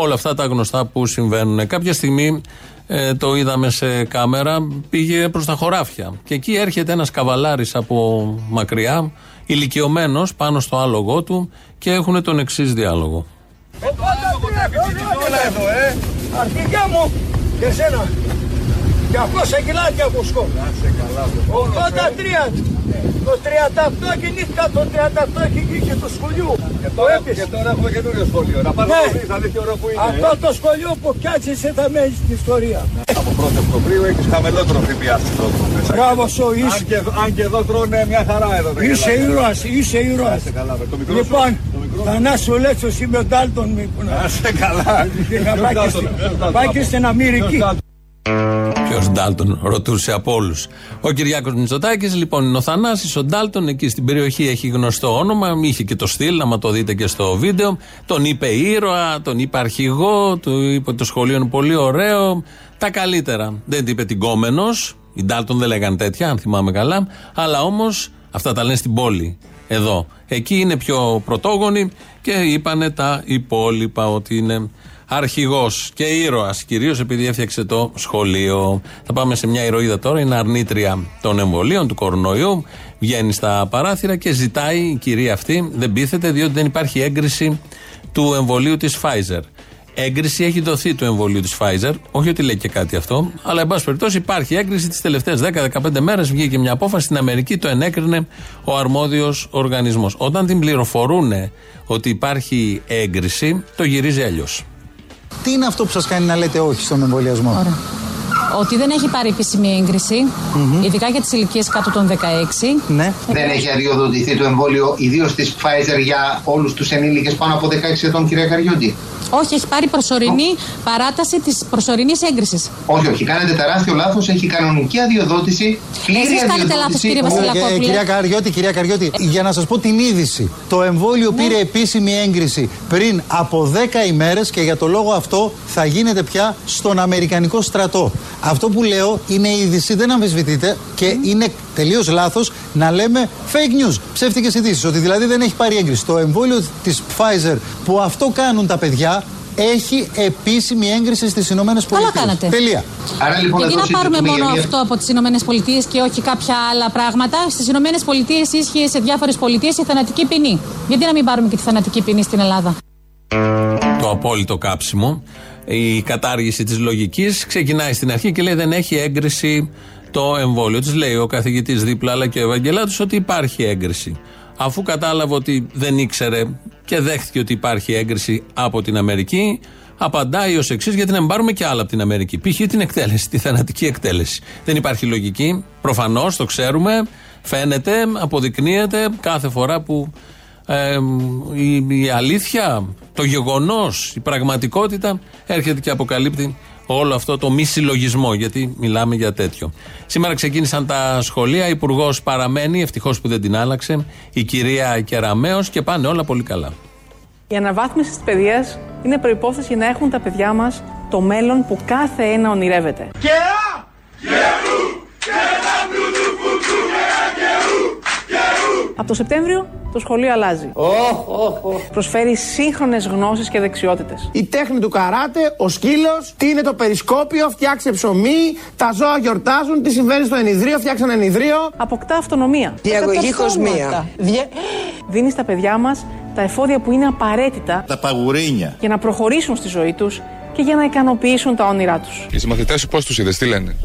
Όλα αυτά τα γνωστά που συμβαίνουν. Κάποια στιγμή ε, το είδαμε σε κάμερα, πήγε προς τα χωράφια. Και εκεί έρχεται ένας καβαλάρης από μακριά, ηλικιωμένος πάνω στο άλογο του και έχουν τον εξής διάλογο. Όλα εδώ, ε! Αρχικά μου και εσένα. 200 κιλάκια βουσκό. Να σε καλά. 83. Το 38 κινήθηκα, το 38 έχει βγει και του σχολείου. Και τώρα, και τώρα έχουμε καινούριο σχολείο. Να πάμε Ναι. να δεις τι ώρα που είναι. Αυτό το σχολείο που πιάτσεσαι θα μένει στην ιστορία. Από 1η Οκτωβρίου έχεις χαμηλότερο ΦΠΑ στις τρόφιμες. Μπράβο σου, Αν είσαι. και, αν και εδώ τρώνε μια χαρά εδώ. δεν Είσαι γελάτε. ήρωας, είσαι ήρωας. Είσαι καλά, το μικρό Λοιπόν, σου, το μικρό σου. Θανάσου Λέτσος είμαι ο Ντάλτον μήπου να... Να είσαι καλά. Είχα πάει και στην- Πάει και στην Αμερική. Ποιος Ντάλτον, ρωτούσε από όλους. Ο Κυριάκος Μητσοτάκης, λοιπόν, είναι ο Θανάσης. Ο Ντάλτον εκεί στην περιοχή έχει γνωστό όνομα. Είχε και το στυλ, άμα το δείτε και στο βίντεο. Τον είπε ήρωα, τον είπε αρχηγό, του είπε ότι το σχολείο είναι πολύ ωραίο. Τα καλύτερα. Δεν την είπε την κόμενος. Οι Ντάλτον δεν λέγανε τέτοια, αν θυμάμαι καλά. Αλλά όμως αυτά τα λένε στην πόλη. Εδώ. Εκεί είναι πιο πρωτόγονοι και είπανε τα υπόλοιπα ότι είναι αρχηγός και ήρωας, κυρίως επειδή έφτιαξε το σχολείο. Θα πάμε σε μια ηρωίδα τώρα. Είναι αρνήτρια των εμβολίων του κορονοϊού. Βγαίνει στα παράθυρα και ζητάει η κυρία αυτή, δεν πείθεται, διότι δεν υπάρχει έγκριση του εμβολίου της Pfizer. Έγκριση έχει δοθεί του εμβολίου της Pfizer. Όχι ότι λέει και κάτι αυτό, αλλά εν πάση περιπτώσει υπάρχει έγκριση τις τελευταίες 10-15 μέρες. Βγήκε μια απόφαση στην Αμερική, το ενέκρινε ο αρμόδιος οργανισμός. Όταν την πληροφορούν ότι υπάρχει έγκριση, το γυρίζει αλλιώς. Τι είναι αυτό που σας κάνει να λέτε όχι στον εμβολιασμό; Ότι δεν έχει πάρει επίσημη έγκριση, ειδικά για τις ηλικίες κάτω των 16. Ναι. Δεν έχει αδειοδοτηθεί το εμβόλιο, ιδίως της Pfizer, για όλους τους ενήλικες πάνω από 16 ετών, κυρία Καριώτη; Όχι, έχει πάρει προσωρινή παράταση της προσωρινής έγκρισης. Όχι, όχι, κάνετε τεράστιο λάθος. Έχει κανονική αδειοδότηση. Πλήρη Εσείς κάνετε λάθος, κύριε Βασιλακόπουλε. Ε, κυρία Καριώτη, κυρία Καριώτη, για να σας πω την είδηση. Το εμβόλιο Ναι. πήρε επίσημη έγκριση πριν από 10 ημέρες και για το λόγο αυτό θα γίνεται πια στον Αμερικανικό στρατό. Αυτό που λέω είναι είδηση, δεν αμφισβητείτε και είναι τελείως λάθος να λέμε fake news, ψεύτικες ειδήσεις. Ότι δηλαδή δεν έχει πάρει έγκριση. Το εμβόλιο της Pfizer που αυτό κάνουν τα παιδιά έχει επίσημη έγκριση στις Ηνωμένες Πολιτείες. κάνατε. Τελεία. Άρα λοιπόν Γιατί εδώ να πάρουμε συζητούμε μόνο για μια- αυτό από τις Ηνωμένες Πολιτείες και όχι κάποια άλλα πράγματα. Στις Ηνωμένες Πολιτείες ίσχυε σε διάφορες πολιτείες η θανατική ποινή. Γιατί να μην πάρουμε και τη θανατική ποινή στην Ελλάδα; το απόλυτο κάψιμο. Η κατάργηση της λογικής ξεκινάει στην αρχή και λέει δεν έχει έγκριση το εμβόλιο. Της λέει ο καθηγητής δίπλα αλλά και ο Ευαγγελάτος ότι υπάρχει έγκριση. Αφού κατάλαβε ότι δεν ήξερε και δέχτηκε ότι υπάρχει έγκριση από την Αμερική, απαντάει ως εξής: Γιατί να μην πάρουμε και άλλα από την Αμερική. Π.χ. την εκτέλεση, τη θανατική εκτέλεση. Δεν υπάρχει λογική. Προφανώς το ξέρουμε. Φαίνεται, αποδεικνύεται κάθε φορά που ε, η, η αλήθεια, το γεγονός, η πραγματικότητα έρχεται και αποκαλύπτει όλο αυτό το μη συλλογισμό, γιατί μιλάμε για τέτοιο. Σήμερα ξεκίνησαν τα σχολεία, υπουργός παραμένει, ευτυχώς που δεν την άλλαξε, η κυρία Κεραμέο και πάνε όλα πολύ καλά. Η αναβάθμιση της παιδείας είναι προϋπόθεση για να έχουν τα παιδιά μας το μέλλον που κάθε ένα ονειρεύεται. Από το Σεπτέμβριο το σχολείο αλλάζει. Προσφέρει σύγχρονες γνώσεις και δεξιότητες. Η τέχνη του καράτε, ο σκύλος, τι είναι το περισκόπιο, φτιάξε ψωμί, τα ζώα γιορτάζουν, τι συμβαίνει στο ενιδρίο, φτιάξε ένα ενιδρίο. Αποκτά αυτονομία. Διαγωγή κοσμία. Δίνεις στα παιδιά μας τα εφόδια που είναι απαραίτητα Τα παγουρίνια. για να προχωρήσουν στη ζωή τους και για να ικανοποιήσουν τα όνειρά τους. Οι συμμαθητές σου πώς τους είδες, τι λένε;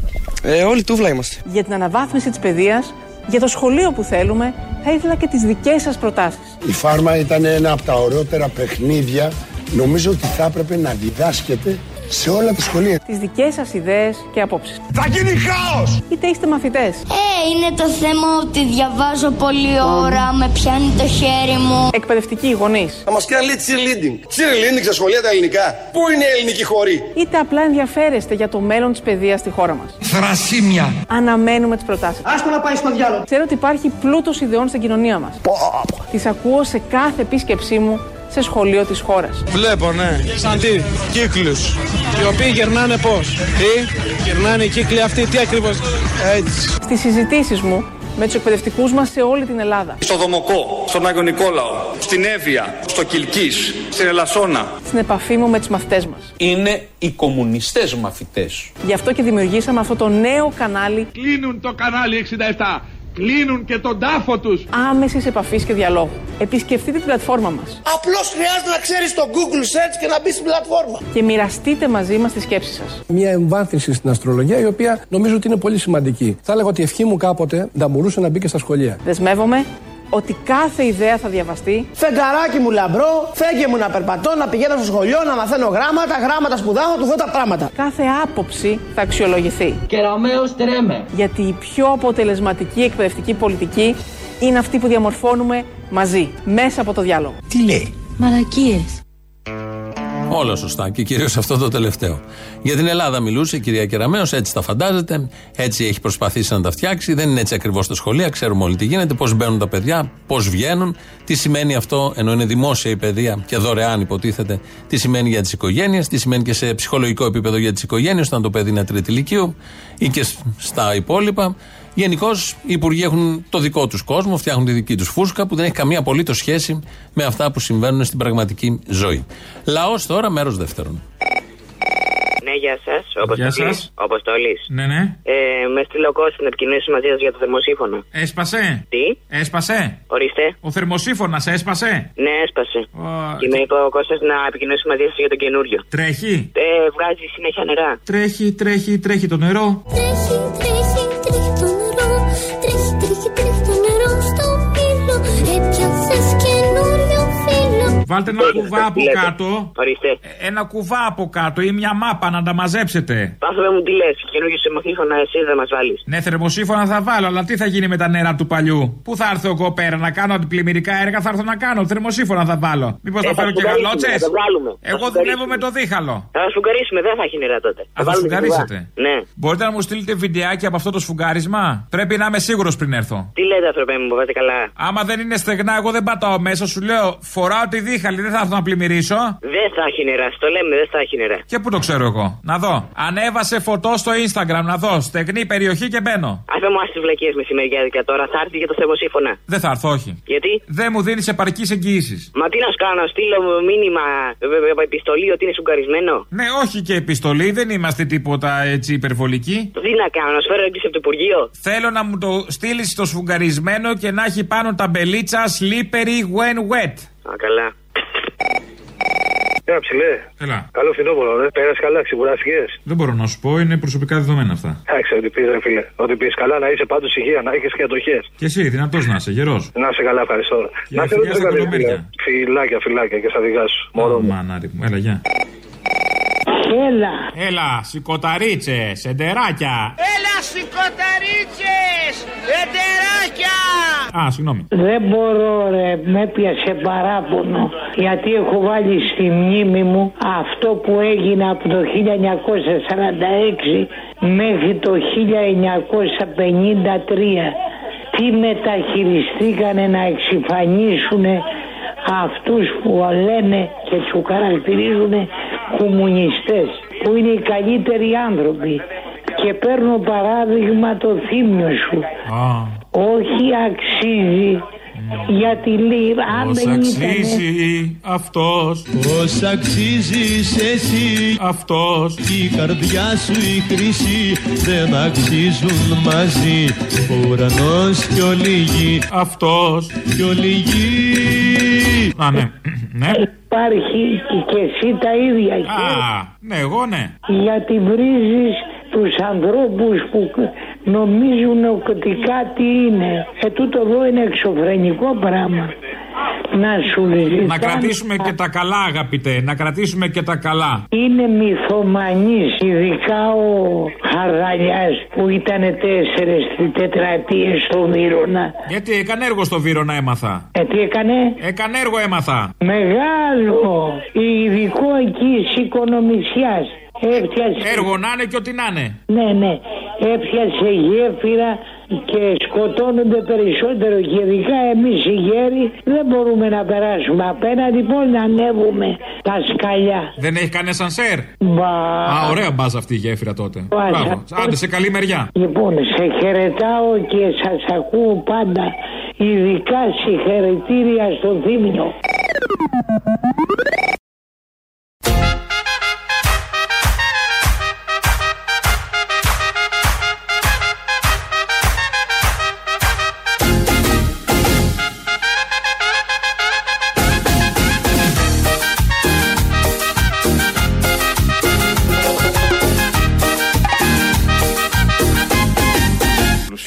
Ε, όλοι τούβλα είμαστε. Για την αναβάθμιση της παιδείας, για το σχολείο που θέλουμε, θα ήθελα και τις δικές σας προτάσεις. Η φάρμα ήταν ένα από τα ωραιότερα παιχνίδια. Νομίζω ότι θα έπρεπε να διδάσκεται σε όλα τα σχολεία. Τις δικές σας ιδέες και απόψεις. Θα γίνει χάος! Είτε είστε μαθητές. Ε, είναι το θέμα ότι διαβάζω πολλή ώρα, με πιάνει το χέρι μου. Εκπαιδευτικοί γονείς. Θα μας κάνει λέει cheerleading. Cheerleading στα σχολεία τα ελληνικά. Πού είναι η ελληνική χώρη. Είτε απλά ενδιαφέρεστε για το μέλλον της παιδείας στη χώρα μας. Θρασίμια. Αναμένουμε τις προτάσεις. Άστο να πάει στο διάλογο. Ξέρω ότι υπάρχει πλούτος ιδεών στην κοινωνία μας. Τις ακούω σε κάθε επίσκεψή μου σε σχολείο της χώρας. Βλέπω, ναι. Σαν τι, κύκλους. Οι οποίοι γερνάνε πώς; Τι, γερνάνε οι κύκλοι αυτοί, τι ακριβώς; Έτσι. Στις συζητήσεις μου με τους εκπαιδευτικούς μας σε όλη την Ελλάδα. Στο Δομοκό, στον Άγιο Νικόλαο, στην Εύβοια, στο Κιλκής, στην Ελασσόνα. Στην επαφή μου με τους μαθητές μας. Είναι οι κομμουνιστές μαθητές. Γι' αυτό και δημιουργήσαμε αυτό το νέο κανάλι Κλείνουν το κανάλι 67. Κλείνουν και τον τάφο τους. άμεσης επαφής και διαλόγου. Επισκεφτείτε την πλατφόρμα μας Απλώς χρειάζεται να ξέρεις το Google Search και να μπεις στην πλατφόρμα. και μοιραστείτε μαζί μας τι σκέψει σας. Μια εμβάθυνση στην αστρολογία η οποία νομίζω ότι είναι πολύ σημαντική. Θα έλεγα ότι η ευχή μου κάποτε θα μπορούσε να μπει και στα σχολεία. Δεσμεύομαι ότι κάθε ιδέα θα διαβαστεί Φεγγαράκι μου λαμπρό, φέγγε μου να περπατώ, να πηγαίνω στο σχολείο, να μαθαίνω γράμματα, γράμματα σπουδάω, να του δω τα πράγματα. Κάθε άποψη θα αξιολογηθεί. Κεραμέως τρέμε. Γιατί η πιο αποτελεσματική εκπαιδευτική πολιτική είναι αυτή που διαμορφώνουμε μαζί, μέσα από το διάλογο. Τι λέει; Μαλακίες. Όλα σωστά και κυρίως αυτό το τελευταίο. Για την Ελλάδα μιλούσε η κυρία Κεραμέο, έτσι τα φαντάζεται, έτσι έχει προσπαθήσει να τα φτιάξει. Δεν είναι έτσι ακριβώς στα σχολεία, ξέρουμε όλοι τι γίνεται, πώς μπαίνουν τα παιδιά, πώς βγαίνουν, τι σημαίνει αυτό, ενώ είναι δημόσια η παιδεία και δωρεάν υποτίθεται, τι σημαίνει για τις οικογένειες, τι σημαίνει και σε ψυχολογικό επίπεδο για τις οικογένειες, όταν το παιδί είναι τρίτη ηλικίου ή και στα υπόλοιπα. Γενικώ οι υπουργοί έχουν το δικό τους κόσμο, φτιάχνουν τη δική τους φούσκα που δεν έχει καμία απολύτως σχέση με αυτά που συμβαίνουν στην πραγματική ζωή. Λαός τώρα, μέρος δεύτερον. Ναι, γεια σας. Γεια σας. Ο Αποστολή. Ναι, ναι. Ε, με στείλω κόσμος να επικοινωνήσω μαζί σας για το θερμοσύφωνο. Έσπασε. Τι; Έσπασε. Ορίστε. Ο θερμοσύφωνα έσπασε. Ναι, έσπασε. Και με είπε ο Κώστας να επικοινωνήσω μαζί σας για τον καινούριο. Τρέχει. Ε, βγάζει συνέχεια νερά. Τρέχει, τρέχει, τρέχει το νερό. Τρέχει, τρέχει, τρέχει το νερό. Τρέχει, τρέχει, τρέχει το νερό στο μήλο. Έπιασες καινούριο φίλο. Βάλτε ένα κουβά από τι λέτε. κάτω. Ορίστε. Ε, Ένα κουβά από κάτω ή μια μάπα να τα μαζέψετε. Πάθαμε μου τι λες. Καινούριο θερμοσύφωνα εσύ δεν μας βάλεις. Ναι, θερμοσύφωνα θα βάλω, αλλά τι θα γίνει με τα νερά του παλιού; Πού θα έρθω εγώ πέρα να κάνω αντιπλημμυρικά έργα, θα έρθω να κάνω. Θερμοσύφωνα θα βάλω. Μήπως Ε, θα θα φέρω και σφουγγαρίσουμε, γαλότσες; θα το βγάλουμε. Θα Εγώ σφουγγαρίσουμε. δουλεύω με το δίχαλο. Θα σφουγγαρίσουμε, δεν θα έχει νερά τότε. Α, θα βάλουμε την σφουγγαρίσετε. κουβά. Ναι. Μπορείτε να μου στείλετε βιντεάκι από αυτό το σφουγγάρισμα; Πρέπει να είμαι σίγουρος πριν έρθω. Τι λέτε, άνθρωπε μου, βάζετε καλά. Άμα δεν είναι στεγνά, εγώ δεν πατάω μέσα, σου λέω φοράω τη δίχαλη, δεν θα έρθω να πλημμυρίσω. Δεν θα έχει νερά. Στο λέμε, δεν θα έχει νερά. Και πού το ξέρω εγώ. Να δω. Ανέβασε φωτό στο Instagram, να δω. Στεγνή περιοχή και μπαίνω. Αφέ μου άσε βλακίες μεσημεριάδικα τώρα. Θα έρθει για το θερμοσύφωνα. Δεν θα έρθω, όχι. Γιατί; Δεν μου δίνεις επαρκή εγγύηση. Μα τι να σου κάνω, να στείλω μήνυμα, ε, ε, ε, επιστολή ότι είναι σουγκαρισμένο. Ναι, όχι και επιστολή, δεν είμαστε τίποτα έτσι υπερβολικοί. Τι να κάνω, να σου φέρω έγκριση από το Υπουργείο. Θέλω να μου το στείλεις στο σφουγγαρισμένο και να έχει πάνω ταμπελίτσα slippery when wet. Α, καλά. Έλα ψηλέ. Έλα. Καλό φθινόπωρο, ρε. Πέρασε καλά, ξεκουράστηκε. Δεν μπορώ να σου πω, είναι προσωπικά δεδομένα αυτά. Εντάξει, ότι πεις, ρε φίλε. Ότι πεις καλά να είσαι πάντως υγεία, να έχει και ατοχές. Και εσύ, δυνατός να είσαι, γερός. Να είσαι καλά, ευχαριστώ. Και να σε φιλιά ρωτήσω στα κάτι, κολομέρια. φίλε. Φιλάκια, φιλάκια και στα δικά σου. Μωρό μου. Μανάρι μου, έλα, γεια. Έλα. Έλα, σηκωταρίτσες, εντεράκια. Έλα σηκωταρίτσες, εντεράκια. Α, συγγνώμη. Δεν μπορώ ρε, με πιάσε παράπονο γιατί έχω βάλει στη μνήμη μου αυτό που έγινε από το 1946 μέχρι το 1953. Τι μεταχειριστήκανε να εξυφανίσουν αυτούς που λένε και τους χαρακτηρίζουν κομμουνιστές που είναι οι καλύτεροι άνθρωποι και παίρνω παράδειγμα το θύμιο σου. Όχι αξίζει γιατί λέει αν Πώς δεν ήταν αξίζει αυτός. Πώς αξίζεις εσύ. Αυτός. Η καρδιά σου η χρυσή Δεν αξίζουν μαζί. Ο ουρανός κι όλη η γη Αυτός. Κι όλη η γη Α, ναι. ναι. υπάρχει και εσύ τα ίδια Α, ναι, εγώ ναι. γιατί βρίζεις τους ανθρώπους που νομίζουν ότι κάτι είναι. Ε, τούτο εδώ είναι εξωφρενικό πράγμα. Να σου ζητάνε. Να κρατήσουμε και τα καλά, αγαπητέ. Να κρατήσουμε και τα καλά. Είναι μυθομανής, ειδικά ο Χαρδαλιάς που ήταν τέσσερις τετραετίες στο Βύρονα. Γιατί έκανε έργο στο Βύρονα, έμαθα. Ε, τι έκανε; Έκανε έργο, έμαθα. Μεγάλο, ειδικό εκεί οικονομισιάς. Έπιασε... Έργο να είναι και ό,τι να είναι. Ναι, ναι. Έπιασε γέφυρα και σκοτώνονται περισσότερο και ειδικά εμείς οι γέροι δεν μπορούμε να περάσουμε απέναντι πώς να ανέβουμε τα σκαλιά. Δεν έχει κανένα σανσέρ. Μπα. Α, ωραία μπάζα αυτή η γέφυρα τότε. Μπα, Μπράβο. σα- Άντε σε καλή μεριά. Λοιπόν, σε χαιρετάω και σας ακούω πάντα. Ειδικά συγχαρητήρια στο Θήμιο.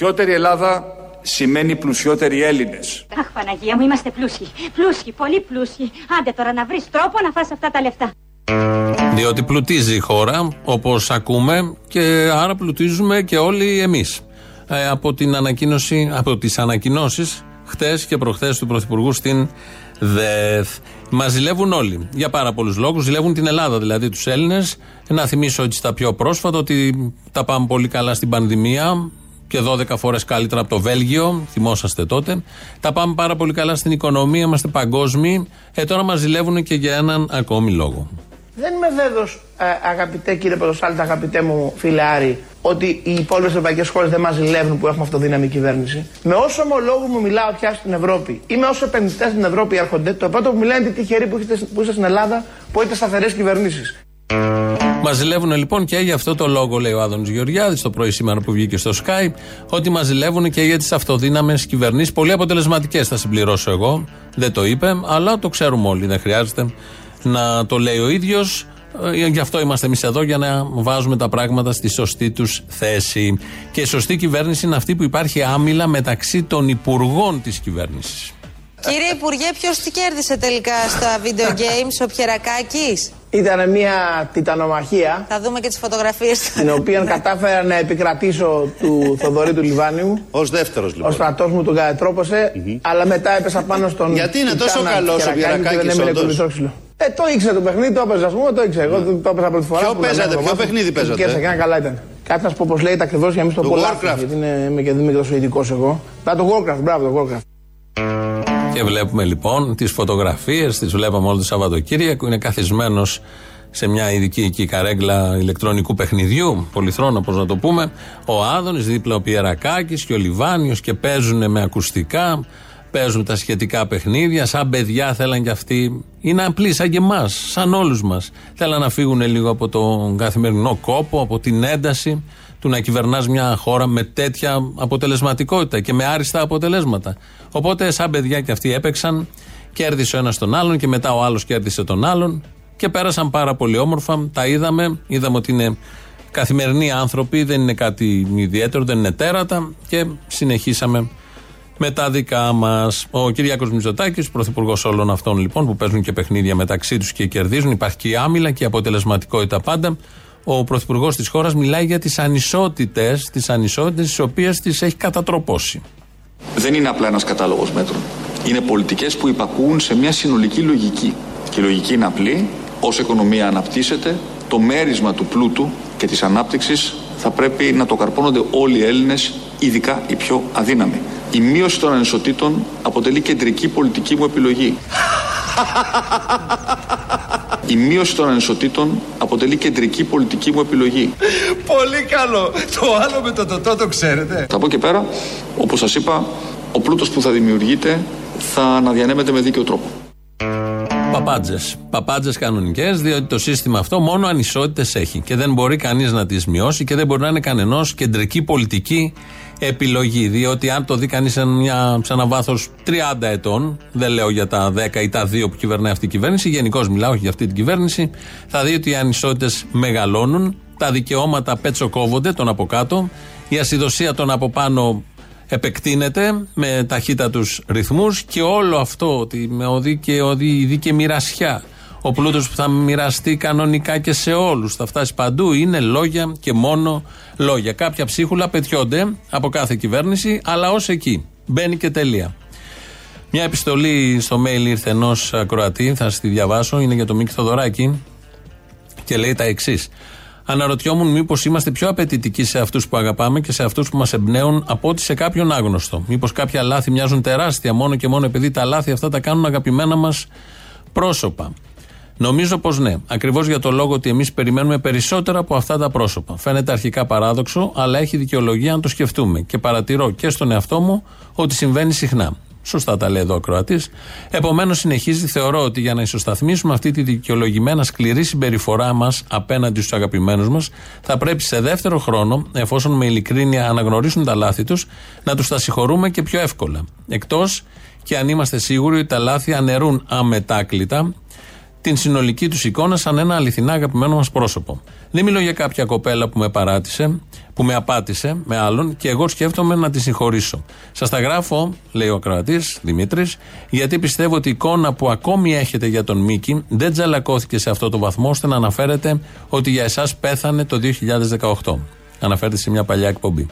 Πλουσιότερη Ελλάδα σημαίνει πλουσιότεροι Έλληνες. Αχ, Παναγία μου, είμαστε πλούσιοι. Πλούσιοι, πολύ πλούσιοι. Άντε τώρα να βρεις τρόπο να φας αυτά τα λεφτά. Διότι πλουτίζει η χώρα, όπως ακούμε, και άρα πλουτίζουμε και όλοι εμείς. Ε, από, την ανακοίνωση, από τις ανακοινώσεις χτες και προχθές του Πρωθυπουργού στην ΔΕΘ. Μας ζηλεύουν όλοι. Για πάρα πολλούς λόγους. Ζηλεύουν την Ελλάδα, δηλαδή τους Έλληνες. Να θυμίσω ότι στα πιο πρόσφατα ότι τα πάμε πολύ καλά στην πανδημία και 12 φορές καλύτερα από το Βέλγιο. Θυμόσαστε τότε. Τα πάμε πάρα πολύ καλά στην οικονομία. Είμαστε παγκόσμιοι. Ε, τώρα μας ζηλεύουν και για έναν ακόμη λόγο. Δεν είμαι βέβαιος, αγαπητέ κύριε Πρωτοσάλτη, αγαπητέ μου φίλε Άρη, ότι οι υπόλοιπες ευρωπαϊκές χώρες δεν μας ζηλεύουν που έχουμε αυτοδύναμη κυβέρνηση. Με όσο ομολόγου μου μιλάω πια στην Ευρώπη ή με όσο επενδυτές στην Ευρώπη έρχονται, το πρώτο που μιλάνε είναι τι τυχεροί που είστε, που είστε στην Ελλάδα που έχετε σταθερές κυβερνήσεις. Μας ζηλεύουν λοιπόν και για αυτό το λόγο, λέει ο Άδωνης Γεωργιάδης το πρωί σήμερα που βγήκε στο Sky, ότι μας ζηλεύουν και για τις αυτοδύναμες κυβερνήσεις. Πολύ αποτελεσματικές, θα συμπληρώσω εγώ. Δεν το είπε, αλλά το ξέρουμε όλοι. Δεν χρειάζεται να το λέει ο ίδιος. Γι' αυτό είμαστε εμείς εδώ, για να βάζουμε τα πράγματα στη σωστή τους θέση. Και η σωστή κυβέρνηση είναι αυτή που υπάρχει άμυλα μεταξύ των υπουργών της κυβέρνησης. Κύριε Υπουργέ, ποιος τι κέρδισε τελικά στα video games, ο Πιερακάκης; Ήταν μια τιτανομαχία Θα δούμε και τις φωτογραφίες του. την οποία κατάφερα να επικρατήσω του Θοδωρή του Λιβάνιου. Ω δεύτερος λοιπόν. Ο στρατός μου τον κατετρόπωσε, αλλά μετά έπεσα πάνω στον. Γιατί είναι τόσο Τιτάνα καλός ο Κερακάκη και Πιερακάκης, δεν έμεινε όντως; κουμπιτόξυλο. Ε, το ήξερα το παιχνίδι, το έπαιζα, ας πούμε, το ήξερα. Εγώ το έπαιζα πρώτη φορά. Ποιο που παίζατε, ήταν ποιο από παιχνίδι βάθος. παίζατε; Και έκανα καλά ήταν. Κάτι να σου πω πώς λέγεται ακριβώς για να μην στο Το πω Warcraft. λάθος, Γιατί είναι, είμαι και δεν είμαι και τόσο ειδικό εγώ. Να το Warcraft, μπράβο το Warcraft. Και βλέπουμε λοιπόν τις φωτογραφίες, τις βλέπαμε όλο το Σαββατοκύριακο. Είναι καθισμένος σε μια ειδική εκεί καρέγκλα ηλεκτρονικού παιχνιδιού, πολυθρόνα όπω να το πούμε, ο Άδωνης, δίπλα ο Πιερακάκης και ο Λιβάνιος και παίζουν με ακουστικά, παίζουν τα σχετικά παιχνίδια. Σαν παιδιά θέλαν κι αυτοί. Είναι απλοί σαν και εμάς, σαν όλους μας. Θέλαν να φύγουν λίγο από τον καθημερινό κόπο, από την ένταση του να κυβερνάς μια χώρα με τέτοια αποτελεσματικότητα και με άριστα αποτελέσματα. Οπότε, σαν παιδιά και αυτοί έπαιξαν, κέρδισε ο ένας τον άλλον και μετά ο άλλος κέρδισε τον άλλον και πέρασαν πάρα πολύ όμορφα. Τα είδαμε, είδαμε ότι είναι καθημερινοί άνθρωποι, δεν είναι κάτι ιδιαίτερο, δεν είναι τέρατα και συνεχίσαμε με τα δικά μας. Ο Κυριάκος Μητσοτάκης, πρωθυπουργός όλων αυτών λοιπόν που παίζουν και παιχνίδια μεταξύ τους και κερδίζουν, υπάρχει και η άμυλα και η αποτελεσματικότητα πάντα. Ο πρωθυπουργός της χώρας μιλάει για τις ανισότητες, τις ανισότητες τις οποίες τις έχει κατατροπώσει. Δεν είναι απλά ένας κατάλογος μέτρων. Είναι πολιτικές που υπακούουν σε μια συνολική λογική. Και η λογική είναι απλή. Όσο η οικονομία αναπτύσσεται, το μέρισμα του πλούτου και της ανάπτυξης θα πρέπει να το καρπώνονται όλοι οι Έλληνες, ειδικά οι πιο αδύναμοι. Η μείωση των ανισοτήτων αποτελεί κεντρική πολιτική μου επιλογή. Η μείωση των ανισοτήτων αποτελεί κεντρική πολιτική μου επιλογή. Πολύ καλό. Το άλλο με το τοτό το ξέρετε. Θα πω και πέρα, όπως σας είπα, ο πλούτος που θα δημιουργείται θα αναδιανέμεται με δίκαιο τρόπο. Παπάντζες. Παπάντζες κανονικές, διότι το σύστημα αυτό μόνο ανισότητες έχει και δεν μπορεί κανείς να τις μειώσει και δεν μπορεί να είναι κανενός κεντρική πολιτική επιλογή. Διότι αν το δει κανείς σε, μια- σε ένα βάθος 30 ετών, δεν λέω για τα 10 ή τα 2 που κυβερνάει αυτή η κυβέρνηση, γενικώς μιλάω, όχι για αυτή την κυβέρνηση, θα δει ότι οι ανισότητες μεγαλώνουν, τα δικαιώματα πετσοκόβονται τον από κάτω, η ασυδοσία των από πάνω επεκτείνεται με ταχύτατους ρυθμούς και όλο αυτό ότι με οδεί και, οδεί, οδεί και μοιρασιά ο πλούτος που θα μοιραστεί κανονικά και σε όλους. Θα φτάσει παντού. Είναι λόγια και μόνο λόγια. Κάποια ψίχουλα πετιόνται από κάθε κυβέρνηση αλλά ως εκεί. Μπαίνει και τελεία. Μια επιστολή στο mail ήρθε ενός ακροατή, θα σας τη διαβάσω, είναι για το Μίκη Θοδωράκη. Και λέει τα εξής. Αναρωτιόμουν μήπως είμαστε πιο απαιτητικοί σε αυτούς που αγαπάμε και σε αυτούς που μας εμπνέουν από ότι σε κάποιον άγνωστο. Μήπως κάποια λάθη μοιάζουν τεράστια μόνο και μόνο επειδή τα λάθη αυτά τα κάνουν αγαπημένα μας πρόσωπα. Νομίζω πως ναι. Ακριβώς για το λόγο ότι εμείς περιμένουμε περισσότερα από αυτά τα πρόσωπα. Φαίνεται αρχικά παράδοξο, αλλά έχει δικαιολογία να το σκεφτούμε. Και παρατηρώ και στον εαυτό μου ότι συμβαίνει συχνά. Σωστά τα λέει εδώ ο Κροατής. Επομένως, συνεχίζει, θεωρώ ότι για να ισοσταθμίσουμε αυτή τη δικαιολογημένα σκληρή συμπεριφορά μας απέναντι στους αγαπημένους μας, θα πρέπει σε δεύτερο χρόνο, εφόσον με ειλικρίνεια αναγνωρίσουν τα λάθη τους, να τους τα συγχωρούμε και πιο εύκολα. Εκτός και αν είμαστε σίγουροι ότι τα λάθη αναιρούν αμετάκλητα την συνολική τους εικόνα σαν ένα αληθινά αγαπημένο μας πρόσωπο. Δεν μιλώ για κάποια κοπέλα που με παράτησε, που με απάτησε με άλλον και εγώ σκέφτομαι να τη συγχωρήσω. Σας τα γράφω, λέει ο ακροατή Δημήτρης, γιατί πιστεύω ότι η εικόνα που ακόμη έχετε για τον Μίκη δεν τζαλακώθηκε σε αυτό το βαθμό ώστε να αναφέρετε ότι για εσάς πέθανε το 2018. Αναφέρεται σε μια παλιά εκπομπή.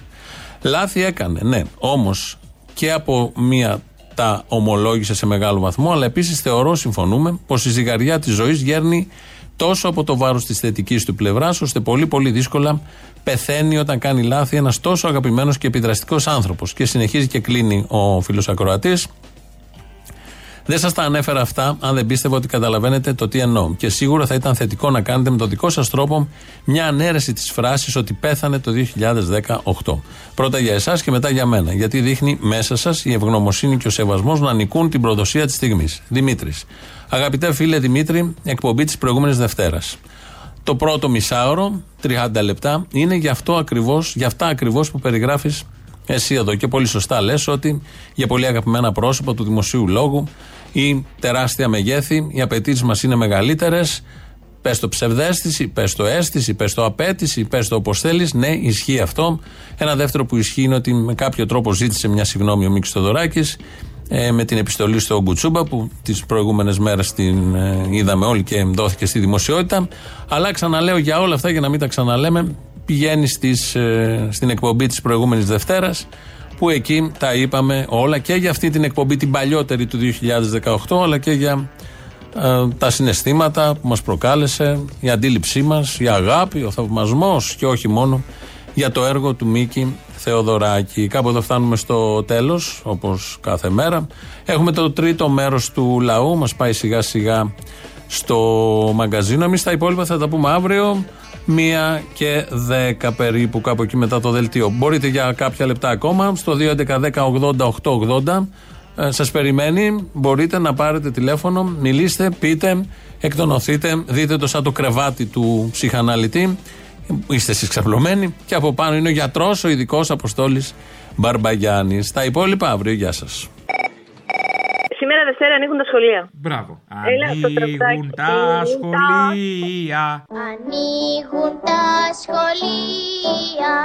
Λάθη έκανε, ναι, όμως και από μια τα ομολόγησε σε μεγάλο βαθμό, αλλά επίσης θεωρώ, συμφωνούμε, πως η ζυγαριά της ζωής γέρνει τόσο από το βάρος της θετικής του πλευράς, ώστε πολύ πολύ δύσκολα πεθαίνει όταν κάνει λάθη ένας τόσο αγαπημένος και επιδραστικός άνθρωπος. Και συνεχίζει και κλείνει ο φίλος Ακροατής. Δεν σας τα ανέφερα αυτά αν δεν πίστευα ότι καταλαβαίνετε το τι εννοώ. Και σίγουρα θα ήταν θετικό να κάνετε με τον δικό σας τρόπο μια ανέρεση της φράσης ότι πέθανε το 2018. Πρώτα για εσάς και μετά για μένα. Γιατί δείχνει μέσα σας η ευγνωμοσύνη και ο σεβασμός να νικούν την προδοσία της στιγμής. Δημήτρης. Αγαπητέ φίλε Δημήτρη, εκπομπή της προηγούμενης Δευτέρας. Το πρώτο μισάωρο, 30 λεπτά, είναι για αυτό ακριβώς, για αυτά ακριβώς που περιγράφεις εσύ εδώ. Και πολύ σωστά λες ότι για πολύ αγαπημένα πρόσωπα του δημοσίου λόγου ή τεράστια μεγέθη, οι απαιτήσεις μας είναι μεγαλύτερες. Πες το ψευδέστηση, πες το αίσθηση, πες το απέτηση, πες το όπως θέλεις. Ναι, ισχύει αυτό. Ένα δεύτερο που ισχύει είναι ότι με κάποιο τρόπο ζήτησε μια συγγνώμη ο Μίκης Θοδωράκης ε, με την επιστολή στο Γκουτσούμπα που τις προηγούμενες μέρες την ε, είδαμε όλοι και δόθηκε στη δημοσιότητα. Αλλά ξαναλέω για όλα αυτά, για να μην τα ξαναλέμε, πηγαίνει στις, ε, στην εκπομπή της προηγούμενης Δευτέρας που εκεί τα είπαμε όλα και για αυτή την εκπομπή την παλιότερη του 2018 αλλά και για ε, τα συναισθήματα που μας προκάλεσε, η αντίληψή μας, η αγάπη, ο θαυμασμός και όχι μόνο για το έργο του Μίκη Θεοδωράκη. Κάπου εδώ φτάνουμε στο τέλος, όπως κάθε μέρα. Έχουμε το τρίτο μέρος του λαού, μας πάει σιγά σιγά στο μαγκαζίνο. Εμείς τα υπόλοιπα θα τα πούμε αύριο. Μία και δέκα περίπου, κάπου εκεί μετά το δελτίο. Μπορείτε για κάποια λεπτά ακόμα στο 2.11.10.80.880 ε, σας περιμένει, μπορείτε να πάρετε τηλέφωνο, μιλήστε, πείτε, εκτονωθείτε, δείτε το σαν το κρεβάτι του ψυχαναλυτή. Είστε εσείς ξαπλωμένοι και από πάνω είναι ο γιατρός, ο ειδικός Αποστόλης Μπαρμπαγιάννης. Τα υπόλοιπα αύριο. Γεια σας. Σήμερα Δευτέρα ανοίγουν τα σχολεία. Μπράβο. Έλα, στο τραγουδάκι. Ανοίγουν τα σχολεία. Ανοίγουν τα σχολεία,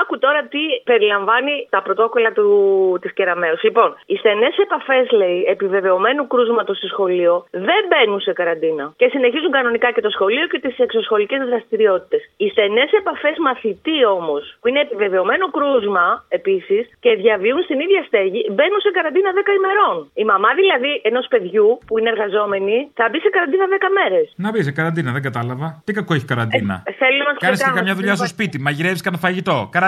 Άκου τώρα τι περιλαμβάνει τα πρωτόκολλα του, της Κεραμέως. Λοιπόν, οι στενές επαφές, λέει, επιβεβαιωμένου κρούσματος στο σχολείο δεν μπαίνουν σε καραντίνα και συνεχίζουν κανονικά και το σχολείο και τις εξωσχολικές δραστηριότητες. Οι στενές επαφές μαθητή όμως, που είναι επιβεβαιωμένο κρούσμα επίσης και διαβίουν στην ίδια στέγη, μπαίνουν σε καραντίνα 10 ημερών. Η μαμά δηλαδή ενός παιδιού που είναι εργαζόμενη θα μπει σε καραντίνα 10 μέρες. Να μπει σε καραντίνα, δεν κατάλαβα. Τι κακό έχει καραντίνα. Ε, Θέλει να μας Κάνεις και πετάμε. καμιά δουλειά στο σπίτι. Μαγειρεύεις κανένα φαγητό. Καραντίνα.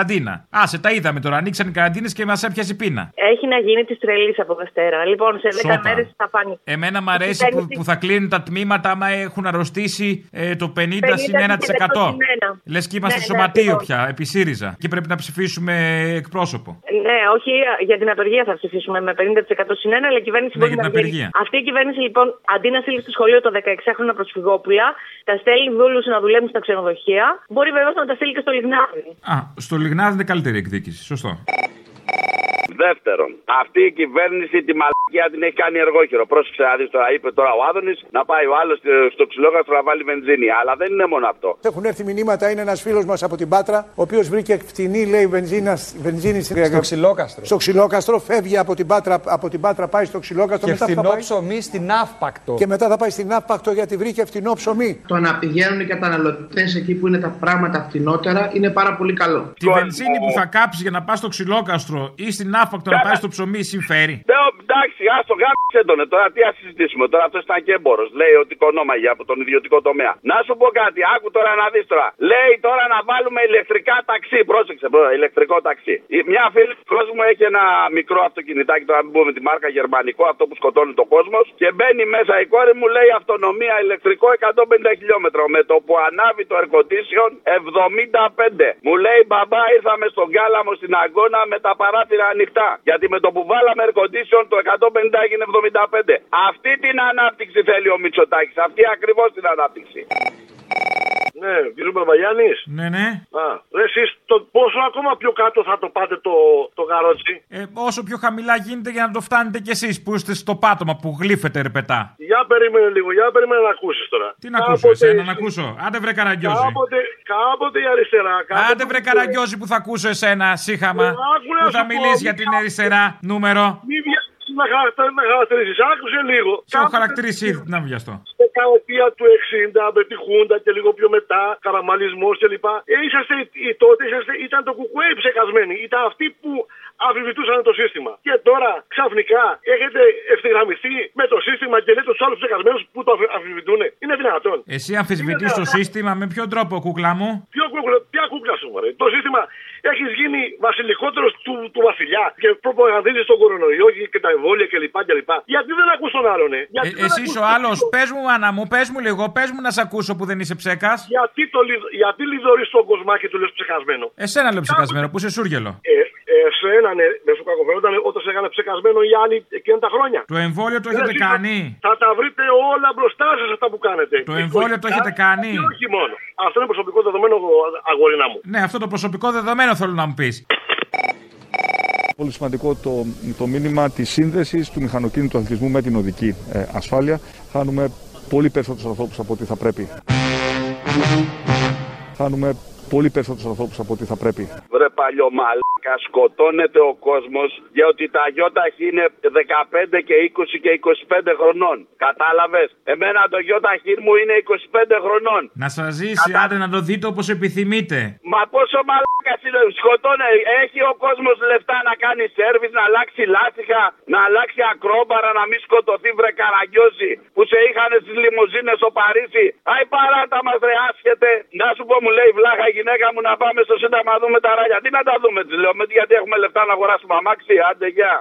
Άσε, τα είδαμε τώρα. Ανοίξαν οι καραντίνες και μας έπιασε πείνα. Έχει να γίνει της τρελής από Δευτέρα. Λοιπόν, σε 10 Σώπα. μέρες θα πάνε. Εμένα μ' αρέσει που, που θα κλείνουν τα τμήματα άμα έχουν αρρωστήσει ε, το 50 συν 1%. Λες και είμαστε Ναι, σωματείο ναι, πια, επί ΣΥΡΙΖΑ. Και πρέπει να ψηφίσουμε εκπρόσωπο. Ναι, όχι για την απεργία θα ψηφίσουμε με 50% συν 1, αλλά η κυβέρνηση Ναι, μπορεί για να την γίνει. απεργία. Αυτή η κυβέρνηση λοιπόν αντί να στείλει στο σχολείο το 16χρονα προσφυγόπουλα, τα στέλνει δούλου να δουλεύουν στα ξενοδοχεία. Μπορεί βεβαίω να τα στείλει και στο Λιγνάδι. Α, στο Λιγνάδι είναι καλύτερη εκδίκηση. Σωστό. Δεύτερον, αυτή η κυβέρνηση τη μαλακία την έχει κάνει εργόχειρο. Πρόσεξε να δεις τώρα, είπε τώρα ο Άδωνης να πάει ο άλλος στο ξυλόκαστρο να βάλει βενζίνη. Αλλά δεν είναι μόνο αυτό. Έχουν έρθει μηνύματα, είναι ένας φίλος μας από την Πάτρα, ο οποίος βρήκε φτηνή, λέει, βενζίνα, βενζίνη στο ξυλόκαστρο. Στο ξυλόκαστρο, φεύγει από την Πάτρα, από την Πάτρα πάει στο ξυλόκαστρο. Και μετά θα φθηνό πάει- ψωμί στην Αύπακτο. Και μετά θα πάει στην Αύπακτο γιατί βρήκε φτηνό ψωμί. Το να πηγαίνουν οι καταναλωτές εκεί που είναι τα πράγματα φτηνότερα είναι πάρα πολύ καλό. Τη βενζίνη που θα κάψεις για να πας στο ξυλόκαστρο ή στην άφακτο να πάει στο ψωμί συμφέρει. Ναι, εντάξει, άστο γάμισε τον. Τώρα τι ας συζητήσουμε. Τώρα αυτός ήταν και έμπορο. Λέει ότι κονόμαγε από τον ιδιωτικό τομέα. Να σου πω κάτι, άκου τώρα να δεις τώρα. Λέει τώρα να βάλουμε ηλεκτρικά ταξί. Πρόσεξε, πρώτα, ηλεκτρικό ταξί. Η- Μια φίλη του κόσμου έχει ένα μικρό αυτοκινητάκι, τώρα μην πούμε τη μάρκα γερμανικό, αυτό που σκοτώνει το κόσμος. Και μπαίνει μέσα η κόρη μου, λέει αυτονομία ηλεκτρικό 150 χιλιόμετρα. Με το που ανάβει το air condition 75. Μου λέει μπαμπά, ήρθαμε στον Κάλαμο στην Αγκώνα με τα παράθυρα ανοιχτά. Γιατί με το που βάλαμε air condition το 150 έγινε 75. Αυτή την ανάπτυξη θέλει ο Μητσοτάκης. Αυτή ακριβώς την ανάπτυξη. Ναι, κύριο Μπαρμπαγιάννης. Ναι, ναι. Α, ρε, εσείς το πόσο ακόμα πιο κάτω θα το πάτε το, το καρότσι. Ε, όσο πιο χαμηλά γίνεται για να το φτάνετε κι εσείς που είστε στο πάτωμα που γλύφετε ρεπετά. Για περίμενε λίγο, για περίμενε να ακούσεις τώρα. Τι να ακούσω, εσένα να ακούσω. Άντε βρε καραγκιόζη. Κάποτε, κάποτε η αριστερά. Κάποτε Άντε βρε καραγκιόζη που θα ακούσω εσένα, σύχαμα. Ε, άκου να Που θα σου πω, μιλήσεις για μη την αριστερά νούμερο. Μη βια... να, χαρακτα- να χαρακτηρίσει, άκουσες λίγο. Σε έχω χαρακτηρίσει ήδη, τι να βιαστώ. δεκαετία του 60 με τη Χούντα και λίγο πιο μετά, καραμαλισμός κλπ. Ε, είσαστε οι- οι τότε, είσαστε, ήταν το κουκουέ οι ψεκασμένοι. Ήταν αυτοί που αμφισβητούσαν το σύστημα. Και τώρα ξαφνικά έχετε ευθυγραμμιστεί με το σύστημα και λέτε του άλλους ψεκασμένους που το αμφι- αμφισβητούν. Είναι δυνατόν. Εσύ αμφισβητείς το σύστημα με ποιο τρόπο, κούκλα μου; Ποιο κούκλα, ποια κούκλα σου, μωρέ; Το σύστημα έχεις γίνει βασιλικότερος του, του βασιλιά και προπαγανδίζεις τον κορονοϊό και τα εμβόλια κλπ. κλπ. Γιατί δεν ακούς τον άλλον, ε; Γιατί Ε, δεν εσύ ακούς ο τον άλλος, άλλον; πες μου, μάνα μου, πες μου λίγο, πες μου να σε ακούσω που δεν είσαι ψέκας. Γιατί, το, λιδ- γιατί λιδωρείς τον κοσμάκι του λες ψεκασμένο. Εσένα λέω ψεκασμένο, που είσαι σούργελο. Ε, εσένα, ναι, με σου κακοφαίνονταν όταν σε έκανε ψεκασμένο οι άλλοι εκείνα τα χρόνια. Το εμβόλιο το Ναι, έχετε εσείς κάνει; Θα τα βρείτε όλα μπροστά σας αυτά που κάνετε. Το εμβόλιο το έχετε κάνει; Και όχι μόνο. Αυτό είναι προσωπικό δεδομένο, αγορίνα μου. Ναι, αυτό το προσωπικό δεδομένο θέλω να μου πεις. Πολύ σημαντικό το, το μήνυμα της σύνδεσης του μηχανοκίνητου αθλητισμού με την οδική ε, ασφάλεια. Χάνουμε πολύ περισσότερου ανθρώπους από ό,τι θα πρέπει. Χάνουμε πολύ περισσότερου ανθρώπους από ό,τι θα πρέπει. Βρε παλιό μαλάκα, σκοτώνεται ο κόσμος γιατί τα γιόταχη είναι 15 και 20 και 25 χρονών. Κατάλαβες; Εμένα το γιόταχή μου είναι 25 χρονών. Να σας ζήσει, άντε να το δείτε όπως επιθυμείτε. Μα πόσο μαλάκας είναι, σκοτώνε. Έχει ο κόσμος λεφτά να κάνει σερβις, να αλλάξει λάστιχα, να αλλάξει ακρόμπαρα, να μην σκοτωθεί βρε καραγκιόζη που σε είχαν στις λιμουζίνες στο Παρίσι. Αϊ παράτα μας ρε άσχετε. Να σου πω μου λέει βλάχα η γυναίκα μου να πάμε στο Σύνταγμα να δούμε τα ράγια. Τι να τα δούμε, της λέω, χιλιόμετροι γιατί έχουμε λεφτά να αγοράσουμε αμάξι. Άντε, γεια.